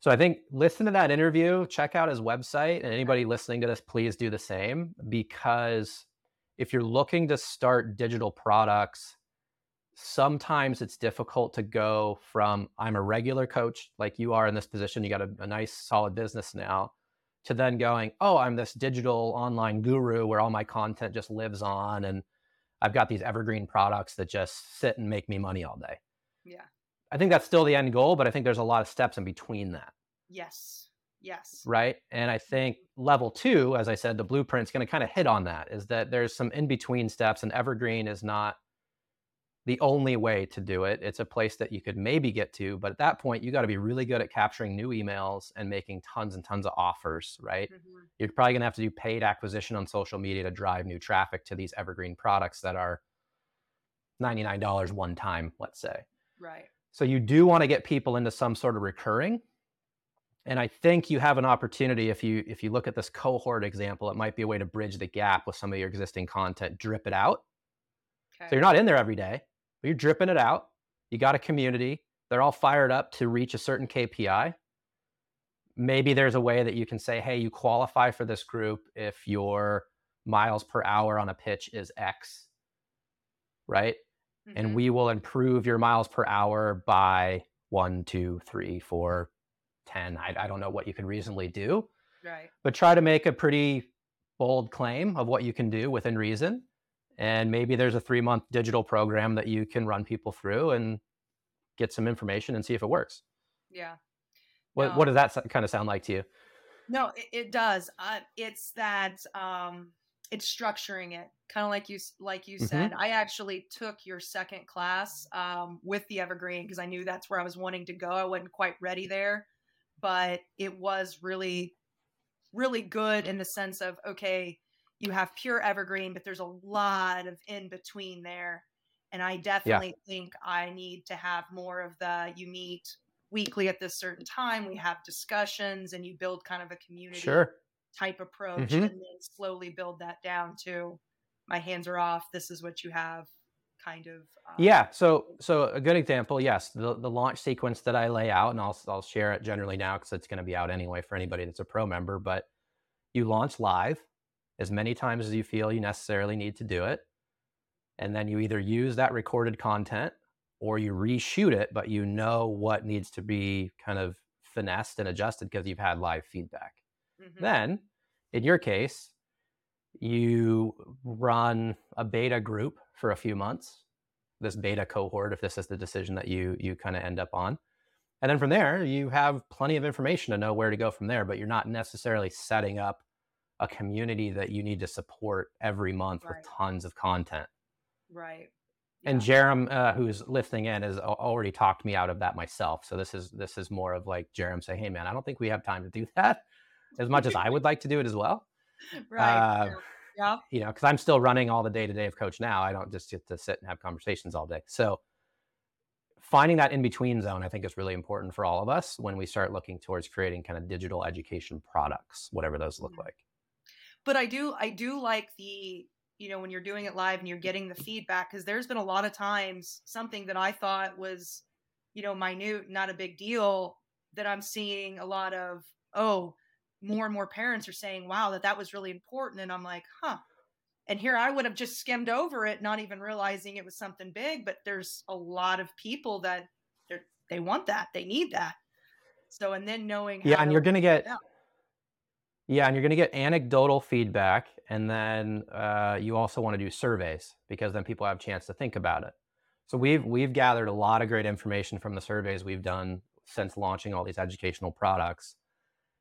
So I think listen to that interview, check out his website, and anybody listening to this, please do the same because if you're looking to start digital products, sometimes it's difficult to go from I'm a regular coach like you are in this position, you got a, a nice solid business now, to then going, oh, I'm this digital online guru where all my content just lives on and I've got these evergreen products that just sit and make me money all day. yeah. I think that's still the end goal, but I think there's a lot of steps in between that, yes. Yes. Right? And I think mm-hmm. level two, as I said, the blueprint's going to kind of hit on that is that there's some in between steps, and evergreen is not the only way to do it. It's a place that you could maybe get to, but at that point, you got to be really good at capturing new emails and making tons and tons of offers, right? Mhm. You're probably going to have to do paid acquisition on social media to drive new traffic to these evergreen products that are $99 one time, let's say. right So you do want to get people into some sort of recurring. And I think you have an opportunity if you if you look at this cohort example, it might be a way to bridge the gap with some of your existing content, drip it out. okay So you're not in there every day, you're dripping it out. You got a community, they're all fired up to reach a certain KPI. Maybe there's a way that you can say, hey, you qualify for this group if your miles per hour on a pitch is X, right? Mm-hmm. And we will improve your miles per hour by one, two, three, four, 10. I, I don't know what you can reasonably do. Right. But try to make a pretty bold claim of what you can do within reason. And maybe there's a three month digital program that you can run people through and get some information and see if it works. Yeah. What, no. what does that kind of sound like to you? No, it, it does. Uh, it's that um, it's structuring it, kind of like you like you mm-hmm. said. I actually took your second class um, with the Evergreen because I knew that's where I was wanting to go. I wasn't quite ready there, but it was really, really good in the sense of okay, you have pure Evergreen, but there's a lot of in between there. And I definitely yeah. think I need to have more of the you meet weekly at this certain time. We have discussions and you build kind of a community sure. type approach mm-hmm. and then slowly build that down to my hands are off. This is what you have kind of. Um, yeah. So, so a good example, yes, the, the launch sequence that I lay out, and I'll, I'll share it generally now because it's going to be out anyway for anybody that's a pro member, but you launch live as many times as you feel you necessarily need to do it. And then you either use that recorded content or you reshoot it, but you know what needs to be kind of finessed and adjusted because you've had live feedback. Mm-hmm. Then, in your case, you run a beta group for a few months, this beta cohort, if this is the decision that you you kind of end up on. And then from there, you have plenty of information to know where to go from there, but you're not necessarily setting up a community that you need to support every month right. with tons of content. Right. Yeah. And Jerem, uh, who's lifting in, has already talked me out of that myself. So this is this is more of like Jerem saying, "Hey, man, I don't think we have time to do that as much as I would like to do it as well." Right. Uh, yeah. You know, because I'm still running all the day to day of CoachNow. I don't just get to sit and have conversations all day. So finding that in between zone, I think, is really important for all of us when we start looking towards creating kind of digital education products, whatever those look like but I do I do like the you know when you're doing it live and you're getting the feedback because there's been a lot of times something that I thought was you know minute not a big deal that I'm seeing a lot of oh more and more parents are saying wow that that was really important and I'm like huh. And here I would have just skimmed over it not even realizing it was something big but there's a lot of people that they they want that they need that. So and then knowing yeah and you're gonna get yeah, and you're going to get anecdotal feedback, and then uh, you also want to do surveys because then people have a chance to think about it. So we've we've gathered a lot of great information from the surveys we've done since launching all these educational products.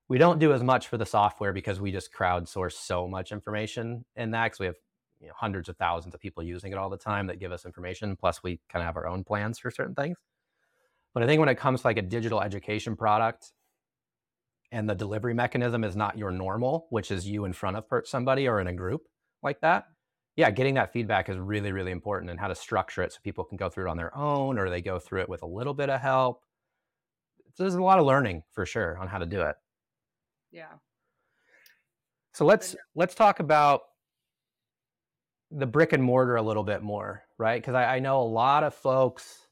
We don't do as much for the software because we just crowdsource so much information in that because we have you know, hundreds of thousands of people using it all the time that give us information. Plus, we kind of have our own plans for certain things. But I think when it comes to like a digital education product, and the delivery mechanism is not your normal, which is you in front of somebody or in a group like that, yeah, getting that feedback is really, really important and how to structure it so people can go through it on their own or they go through it with a little bit of help. So there's a lot of learning for sure on how to do it. Yeah. So let's let's talk about the brick and mortar a little bit more, right? Because I, I know a lot of folks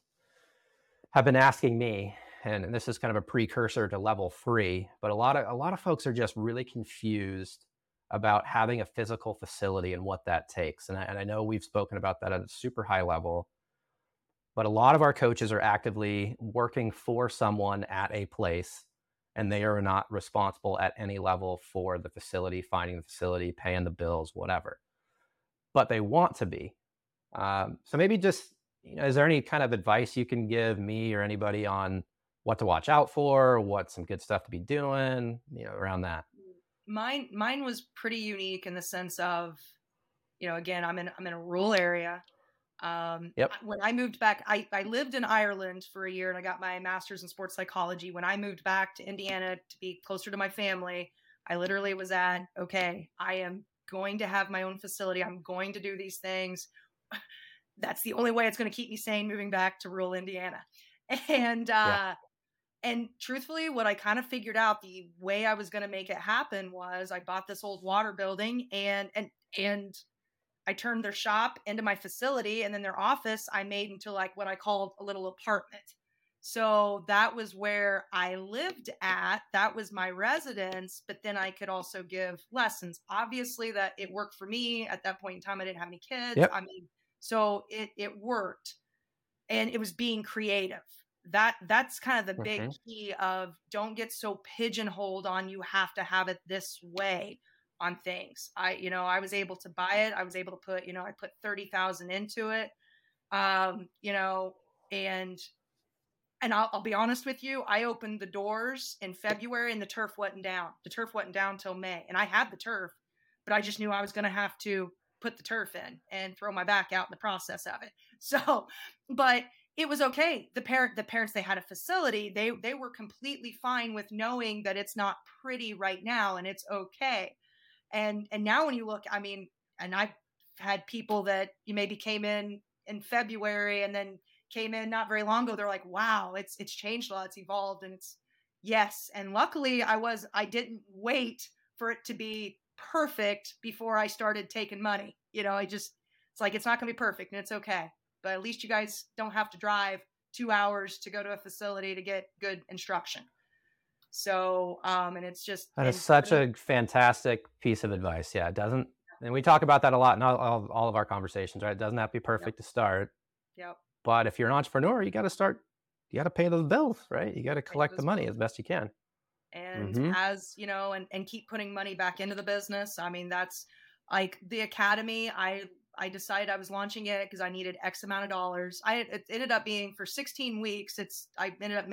have been asking me, and, this is kind of a precursor to level three, but a lot of a lot of folks are just really confused about having a physical facility and what that takes. And I, and I know we've spoken about that at a super high level, but a lot of our coaches are actively working for someone at a place and they are not responsible at any level for the facility, finding the facility, paying the bills, whatever. But they want to be. Um, so maybe just, you know, is there any kind of advice you can give me or anybody on what to watch out for, what some good stuff to be doing, you know, around that. Mine mine was pretty unique in the sense of, you know, again, I'm in I'm in a rural area. Um, yep. When I moved back, I, I lived in Ireland for a year and I got my master's in sports psychology. When I moved back to Indiana to be closer to my family, I literally was at, okay, I am going to have my own facility. I'm going to do these things. That's the only way it's going to keep me sane moving back to rural Indiana. And uh, yeah and truthfully what i kind of figured out the way i was going to make it happen was i bought this old water building and and and i turned their shop into my facility and then their office i made into like what i called a little apartment So that was where I lived at. That was my residence, but then I could also give lessons. Obviously, that it worked for me at that point in time. I didn't have any kids. Yep. I mean, so it it worked, and it was being creative. That that's kind of the big mm-hmm. key of don't get so pigeonholed on you have to have it this way on things. I you know I was able to buy it. I was able to put you know I put thirty thousand into it. Um, you know, and and I'll, I'll, be honest with you, I opened the doors in February and the turf wasn't down. The turf wasn't down till May, and I had the turf, but I just knew I was going to have to put the turf in and throw my back out in the process of it. So, but it was okay. The parent, the parents, they had a facility. They they were completely fine with knowing that it's not pretty right now and it's okay. And and now when you look, I mean, and I've had people that you maybe came in in February and then came in not very long ago they're like wow it's it's changed a lot it's evolved and it's yes and luckily i was i didn't wait for it to be perfect before i started taking money you know i just it's like it's not going to be perfect and it's okay but at least you guys don't have to drive two hours to go to a facility to get good instruction so um and it's just that is such a fantastic piece of advice yeah it doesn't and we talk about that a lot in all, all, all of our conversations right it doesn't have to be perfect yep. to start yep but if you're an entrepreneur, you got to start, you got to pay those bills, right? You got to collect the money bills. as best you can. And mm-hmm. as you know, and, and keep putting money back into the business. I mean, that's like the academy. I I decided I was launching it because I needed X amount of dollars. I it ended up being for 16 weeks. It's I ended up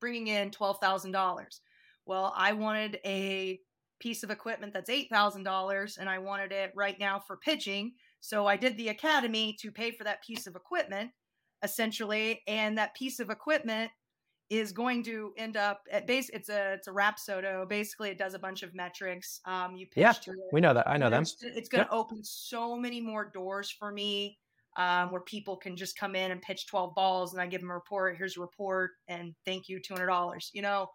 bringing in twelve thousand dollars. Well, I wanted a piece of equipment that's eight thousand dollars, and I wanted it right now for pitching. So I did the academy to pay for that piece of equipment essentially, and that piece of equipment is going to end up at base. It's a it's a Rapsodo. Basically, it does a bunch of metrics. Um, you pitch yeah, to it. we know that. I know them. It's, going to yep. open so many more doors for me. Um, where people can just come in and pitch 12 balls and I give them a report. Here's a report and thank you, $200. You know,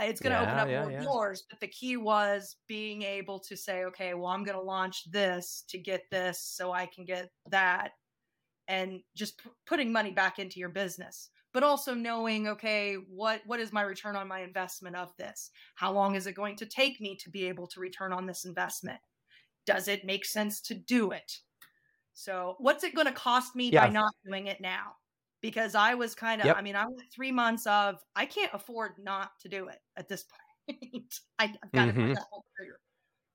it's going to yeah, open up yeah, more yeah. doors. But the key was being able to say, okay, well, I'm going to launch this to get this so I can get that and just p- putting money back into your business but also knowing okay what what is my return on my investment of this how long is it going to take me to be able to return on this investment does it make sense to do it so what's it going to cost me yeah. by not doing it now because i was kind of yep. i mean i went three months of i can't afford not to do it at this point I, have got mm-hmm. that whole trigger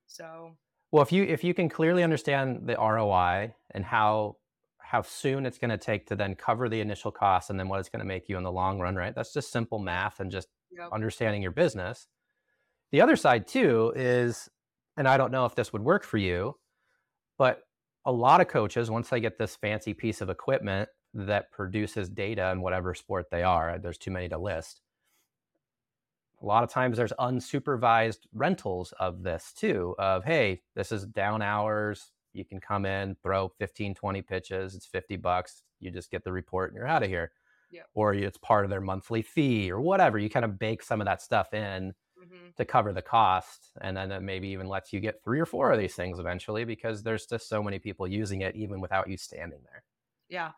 so well if you if you can clearly understand the roi and how how soon it's going to take to then cover the initial costs and then what it's going to make you in the long run, right? That's just simple math and just yep. understanding your business. The other side too is, and I don't know if this would work for you, but a lot of coaches, once they get this fancy piece of equipment that produces data in whatever sport they are, there's too many to list. A lot of times there's unsupervised rentals of this too, of, hey, this is down hours, you can come in, throw 15, 20 pitches. It's 50 bucks. You just get the report and you're out of here. Yeah. Or it's part of their monthly fee or whatever. You kind of bake some of that stuff in mm-hmm. to cover the cost. And then it maybe even lets you get three or four of these things eventually because there's just so many people using it even without you standing there. Yeah.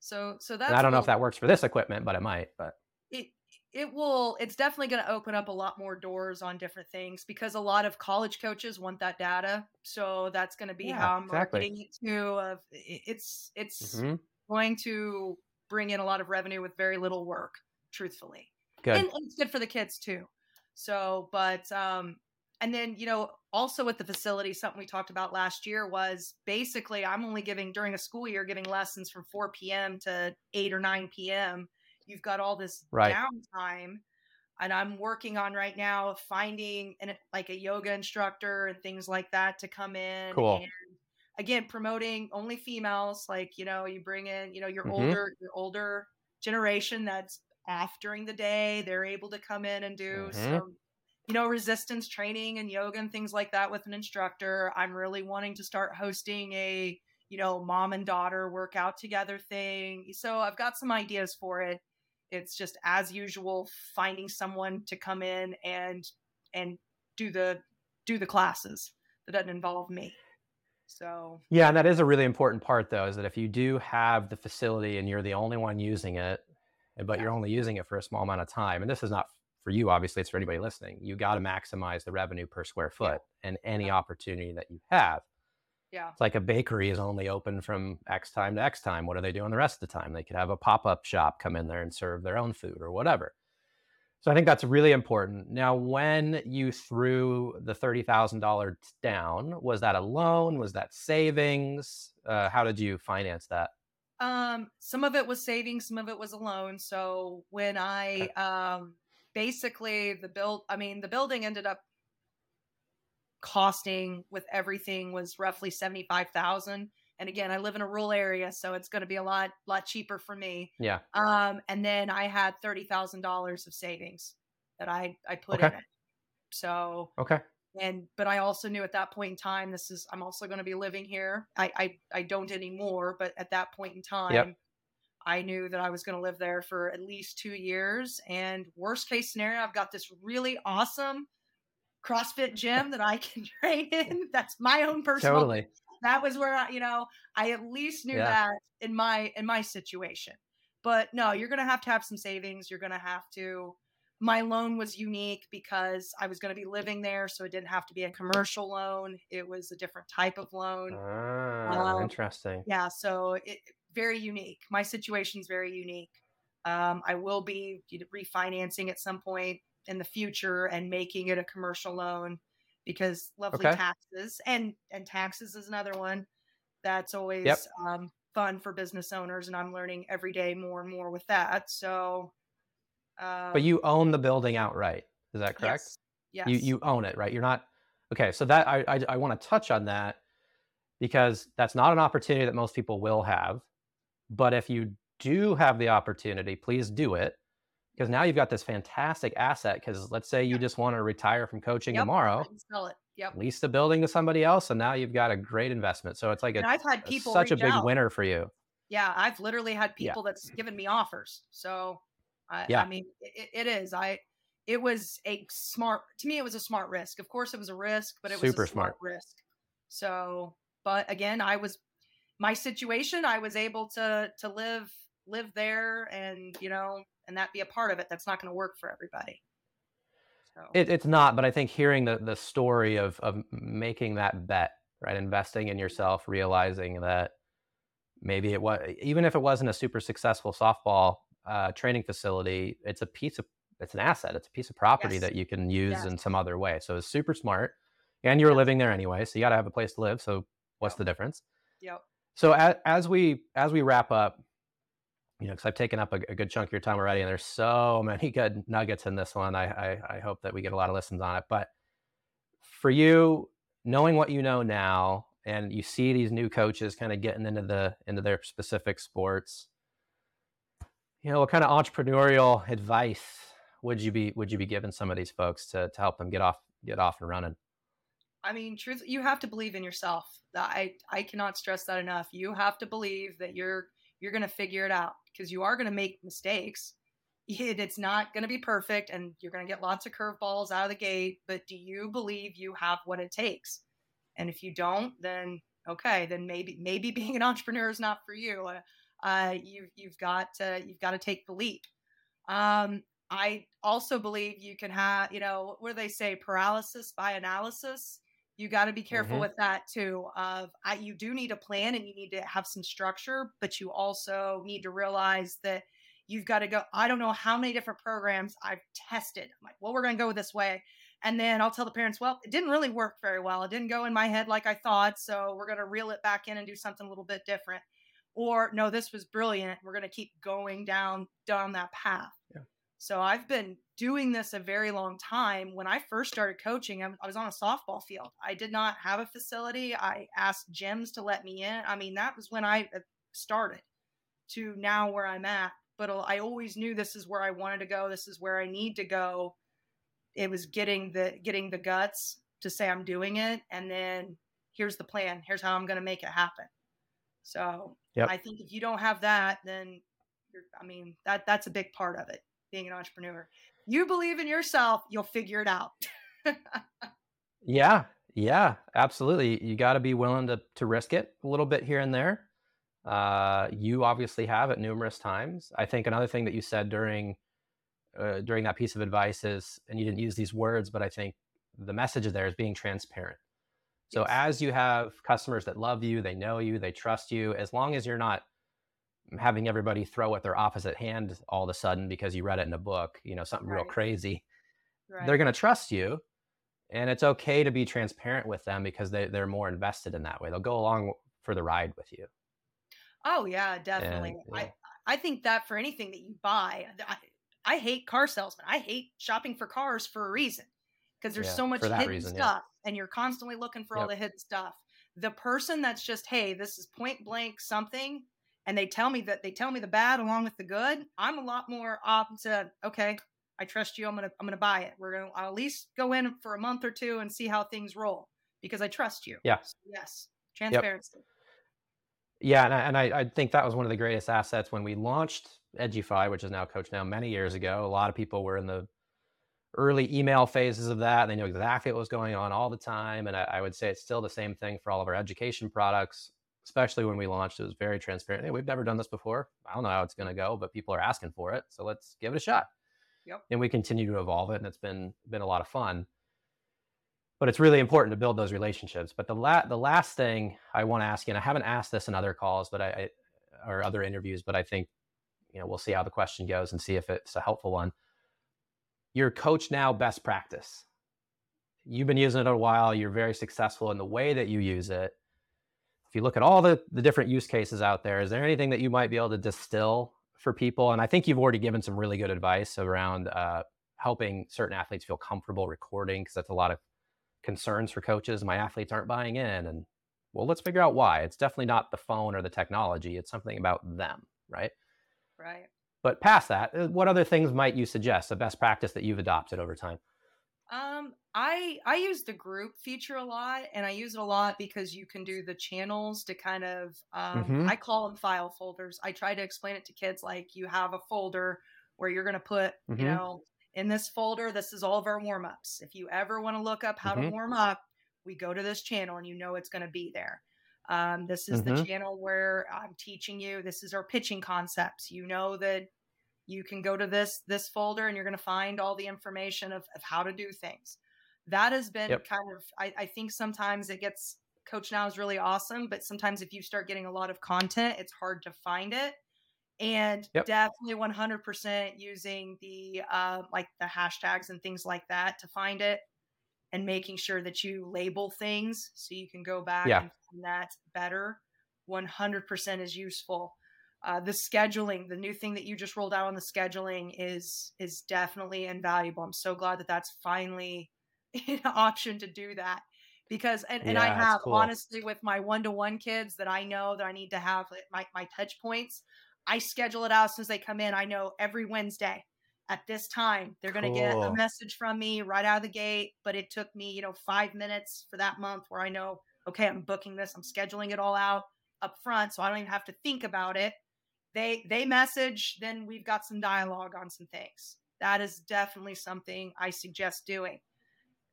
So, so that's. And I don't know if that works for this equipment, but it might. But it it will it's definitely going to open up a lot more doors on different things because a lot of college coaches want that data so that's going to be yeah, how i'm exactly. marketing it to uh, it's it's mm-hmm. going to bring in a lot of revenue with very little work truthfully good. And, and it's good for the kids too so but um and then you know also with the facility something we talked about last year was basically i'm only giving during a school year giving lessons from 4 p.m to 8 or 9 p.m you've got all this right. downtime and i'm working on right now finding an, like a yoga instructor and things like that to come in cool. and again promoting only females like you know you bring in you know your mm-hmm. older your older generation that's off during the day they're able to come in and do mm-hmm. some you know resistance training and yoga and things like that with an instructor i'm really wanting to start hosting a you know mom and daughter workout together thing so i've got some ideas for it it's just as usual finding someone to come in and and do the do the classes that doesn't involve me so yeah and that is a really important part though is that if you do have the facility and you're the only one using it but you're only using it for a small amount of time. And this is not for you, obviously, it's for anybody listening. You got to maximize the revenue per square foot yeah. and any yeah. opportunity that you have. Yeah. It's like a bakery is only open from X time to X time. What are they doing the rest of the time? They could have a pop up shop come in there and serve their own food or whatever. So I think that's really important. Now, when you threw the $30,000 down, was that a loan? Was that savings? Uh, how did you finance that? Um, some of it was savings, some of it was a loan. So when I okay. um, basically the build, I mean, the building ended up costing with everything was roughly 75,000 and again i live in a rural area so it's going to be a lot lot cheaper for me. Yeah. Um and then i had $30,000 of savings that i i put okay. in it. So okay. and but i also knew at that point in time this is i'm also going to be living here. I i, I don't anymore but at that point in time yep. i knew that i was going to live there for at least two years. And worst case scenario i've got this really awesome CrossFit gym that I can train in. That's my own personal. Totally. That was where I, you know, I at least knew yeah. that in my in my situation. But no, you're going to have to have some savings. You're going to have to. My loan was unique because I was going to be living there, so it didn't have to be a commercial loan. It was a different type of loan. Ah, um, interesting. Yeah, so it very unique. My situation is very unique. Um, I will be refinancing at some point in the future and making it a commercial loan because lovely okay. taxes and and taxes is another one that's always yep. um, fun for business owners and i'm learning every day more and more with that so um, but you own the building outright is that correct yes, yes. you you own it right you're not okay so that i i, I want to touch on that because that's not an opportunity that most people will have but if you do have the opportunity please do it because now you've got this fantastic asset. Because let's say you yep. just want to retire from coaching yep. tomorrow, sell it. Yep. Lease the building to somebody else, and now you've got a great investment. So it's like a, I've had people such a big out. winner for you. Yeah, I've literally had people yeah. that's given me offers. So, I, yeah. I mean, it, it is. I it was a smart to me. It was a smart risk. Of course, it was a risk, but it was super a smart, smart risk. So, but again, I was my situation. I was able to to live live there, and you know, and that be a part of it that's not going to work for everybody so. it, it's not but i think hearing the, the story of, of making that bet right investing in yourself realizing that maybe it was even if it wasn't a super successful softball uh, training facility it's a piece of it's an asset it's a piece of property yes. that you can use yes. in some other way so it's super smart and you're living there anyway so you got to have a place to live so what's yep. the difference yep so as, as we as we wrap up you know, because I've taken up a, a, good chunk of your time already, and there's so many good nuggets in this one. I, I, I hope that we get a lot of listens on it. But for you, knowing what you know now, and you see these new coaches kind of getting into the into their specific sports, you know, what kind of entrepreneurial advice would you be would you be giving some of these folks to to help them get off get off and running? I mean, truth, you have to believe in yourself. I I cannot stress that enough. You have to believe that you're you're going to figure it out because you are going to make mistakes. It's not going to be perfect and you're going to get lots of curveballs out of the gate, but do you believe you have what it takes? And if you don't, then okay, then maybe maybe being an entrepreneur is not for you. Uh, uh, you you've got to, you've got to take the leap. Um, I also believe you can have, you know, where they say paralysis by analysis you got to be careful mm-hmm. with that too of I, you do need a plan and you need to have some structure but you also need to realize that you've got to go i don't know how many different programs i've tested. I'm like well we're going to go this way. And then i'll tell the parents well it didn't really work very well. It didn't go in my head like i thought so we're going to reel it back in and do something a little bit different. Or no this was brilliant. We're going to keep going down down that path. Yeah. So I've been doing this a very long time. When I first started coaching, I was on a softball field. I did not have a facility. I asked gyms to let me in. I mean, that was when I uh, started to now where I'm at. But I always knew this is where I wanted to go. This is where I need to go. It was getting the getting the guts to say I'm doing it, and then here's the plan. Here's how I'm going to make it happen. So yep. I think if you don't have that, then I mean that that's a big part of it being an entrepreneur. You believe in yourself, you'll figure it out. yeah, yeah, absolutely. You got to be willing to to risk it a little bit here and there. Uh, you obviously have it numerous times. I think another thing that you said during uh, during that piece of advice is, and you didn't use these words, but I think the message there is being transparent. So yes. as you have customers that love you, they know you, they trust you, as long as you're not having everybody throw at their opposite hand all of a sudden because you read it in a book, you know, something right. real crazy, right. they're going to trust you. And it's okay to be transparent with them because they, they're more invested in that way. They'll go along for the ride with you. Oh yeah, definitely. And, yeah. I I think that for anything that you buy, I, I hate car salesmen. I hate shopping for cars for a reason because there's yeah, so much hidden reason, stuff yeah. and you're constantly looking for yep. all the hidden stuff. The person that's just, hey, this is point blank something, and they tell me that they tell me the bad along with the good, I'm a lot more opt to, okay, I trust you. I'm gonna I'm gonna buy it. We're gonna I'll at least go in for a month or two and see how things roll because I trust you. Yeah. So yes. Transparency. Yep. Yeah, and I, and I, I, think that was one of the greatest assets when we launched Edufii, which is now CoachNow many years ago. A lot of people were in the early email phases of that. They knew exactly what was going on all the time. And I, I, would say it's still the same thing for all of our education products, especially when we launched. It was very transparent. Hey, we've never done this before. I don't know how it's going to go, but people are asking for it. So let's give it a shot. Yep. And we continue to evolve it. And it's been been a lot of fun. But it's really important to build those relationships. But the la- the last thing I want to ask you, and I haven't asked this in other calls, but I, I or other interviews, but I think you know we'll see how the question goes and see if it's a helpful one your CoachNow best practice. You've been using it a while, you're very successful in the way that you use it. If you look at all the, the different use cases out there, is there anything that you might be able to distill for people? And I think you've already given some really good advice around uh, helping certain athletes feel comfortable recording, because that's a lot of concerns for coaches. My athletes aren't buying in. And well, let's figure out why. It's definitely not the phone or the technology, it's something about them, right? Right. But past that, uh, what other things might you suggest, a best practice that you've adopted over time? Um, I I use the group feature a lot, and I use it a lot because you can do the channels to kind of um, mm-hmm. I call them file folders. I try to explain it to kids like you have a folder where you're going to put, mm-hmm. you know, in this folder, this is all of our warm ups. If you ever want to look up how mm-hmm. to warm up, we go to this channel, and you know it's going to be there. Um, this is the mm-hmm. channel where I'm teaching you. This is our pitching concepts. You know that you can go to this this folder and you're going to find all the information of, of how to do things that has been yep. kind of I, I think sometimes it gets CoachNow is really awesome but sometimes if you start getting a lot of content it's hard to find it and yep. definitely 100% using the uh, like the hashtags and things like that to find it and making sure that you label things so you can go back yeah. and find that better 100% is useful uh, the scheduling, the new thing that you just rolled out on the scheduling is is definitely invaluable. I'm so glad that that's finally an option to do that because and, and yeah, I have cool. honestly with my one to one kids that I know that I need to have my my touch points. I schedule it out as soon as they come in. I know every Wednesday at this time they're going to get a message from me right out of the gate. But it took me you know five minutes for that month where I know okay I'm booking this, I'm scheduling it all out up front, so I don't even have to think about it they they message then we've got some dialogue on some things. That is definitely something i suggest doing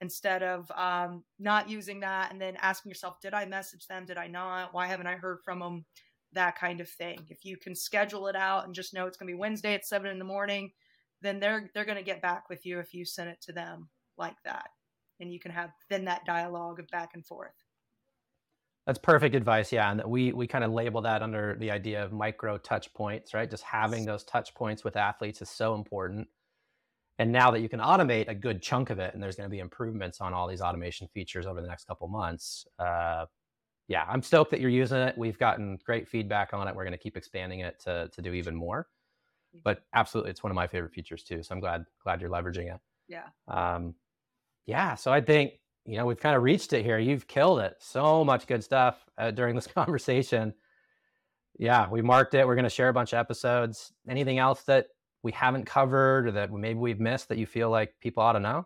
instead of um, not using that and then asking yourself did i message them? Did i not? Why haven't i heard from them that kind of thing. If you can schedule it out and just know it's going to be wednesday at 7 in the morning then they're they're going to get back with you if you send it to them like that. And you can have then that dialogue of back and forth that's perfect advice. Yeah. And we, we kind of label that under the idea of micro touch points, right? Just having those touch points with athletes is so important. And now that you can automate a good chunk of it, and there's going to be improvements on all these automation features over the next couple months. Uh, yeah, I'm stoked that you're using it. We've gotten great feedback on it. We're going to keep expanding it to, to do even more. But absolutely, it's one of my favorite features too. So I'm glad glad you're leveraging it. Yeah. Um, yeah. So I think you know, we've kind of reached it here. You've killed it. So much good stuff uh, during this conversation. Yeah, we marked it. We're going to share a bunch of episodes. Anything else that we haven't covered or that maybe we've missed that you feel like people ought to know?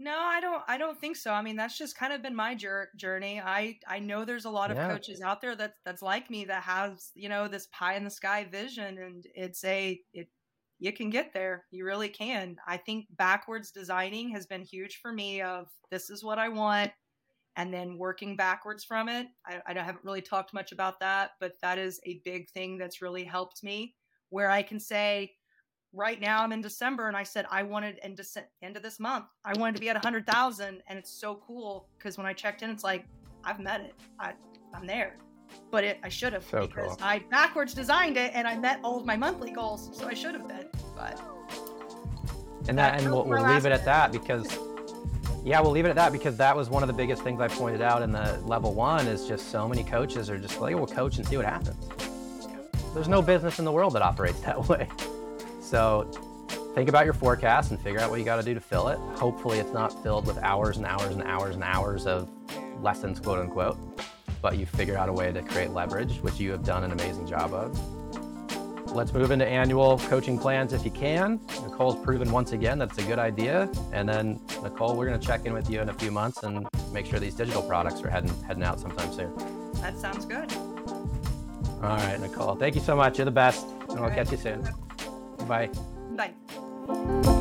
No, I don't. I don't think so. I mean, that's just kind of been my journey. I I know there's a lot of yeah. coaches out there that that's like me that has you know this pie in the sky vision, and it's a it you can get there. You really can. I think backwards designing has been huge for me of this is what I want and then working backwards from it. I, I haven't really talked much about that, but that is a big thing that's really helped me where I can say, right now I'm in December and I said I wanted in Dece- end of this month, I wanted to be at 100,000 and it's so cool because when I checked in, it's like, I've met it. I, I'm there. But it, I should have So because cool. I backwards designed it and I met all of my monthly goals. So I should have been. But And that, That and we'll, we'll leave it at that because, yeah, we'll leave it at that because that was one of the biggest things I pointed out in the level one is just so many coaches are just like, we'll coach and see what happens. There's no business in the world that operates that way. So think about your forecast and figure out what you got to do to fill it. Hopefully, it's not filled with hours and hours and hours and hours of lessons, quote unquote, but you figure out a way to create leverage, which you have done an amazing job of. Let's move into annual coaching plans if you can. Nicole's proven once again that's a good idea. And then, Nicole, we're going to check in with you in a few months and make sure these digital products are heading heading out sometime soon. that sounds good. All right, Nicole. Thank you so much. You're the best. And All we'll right. catch you soon. Bye. Bye.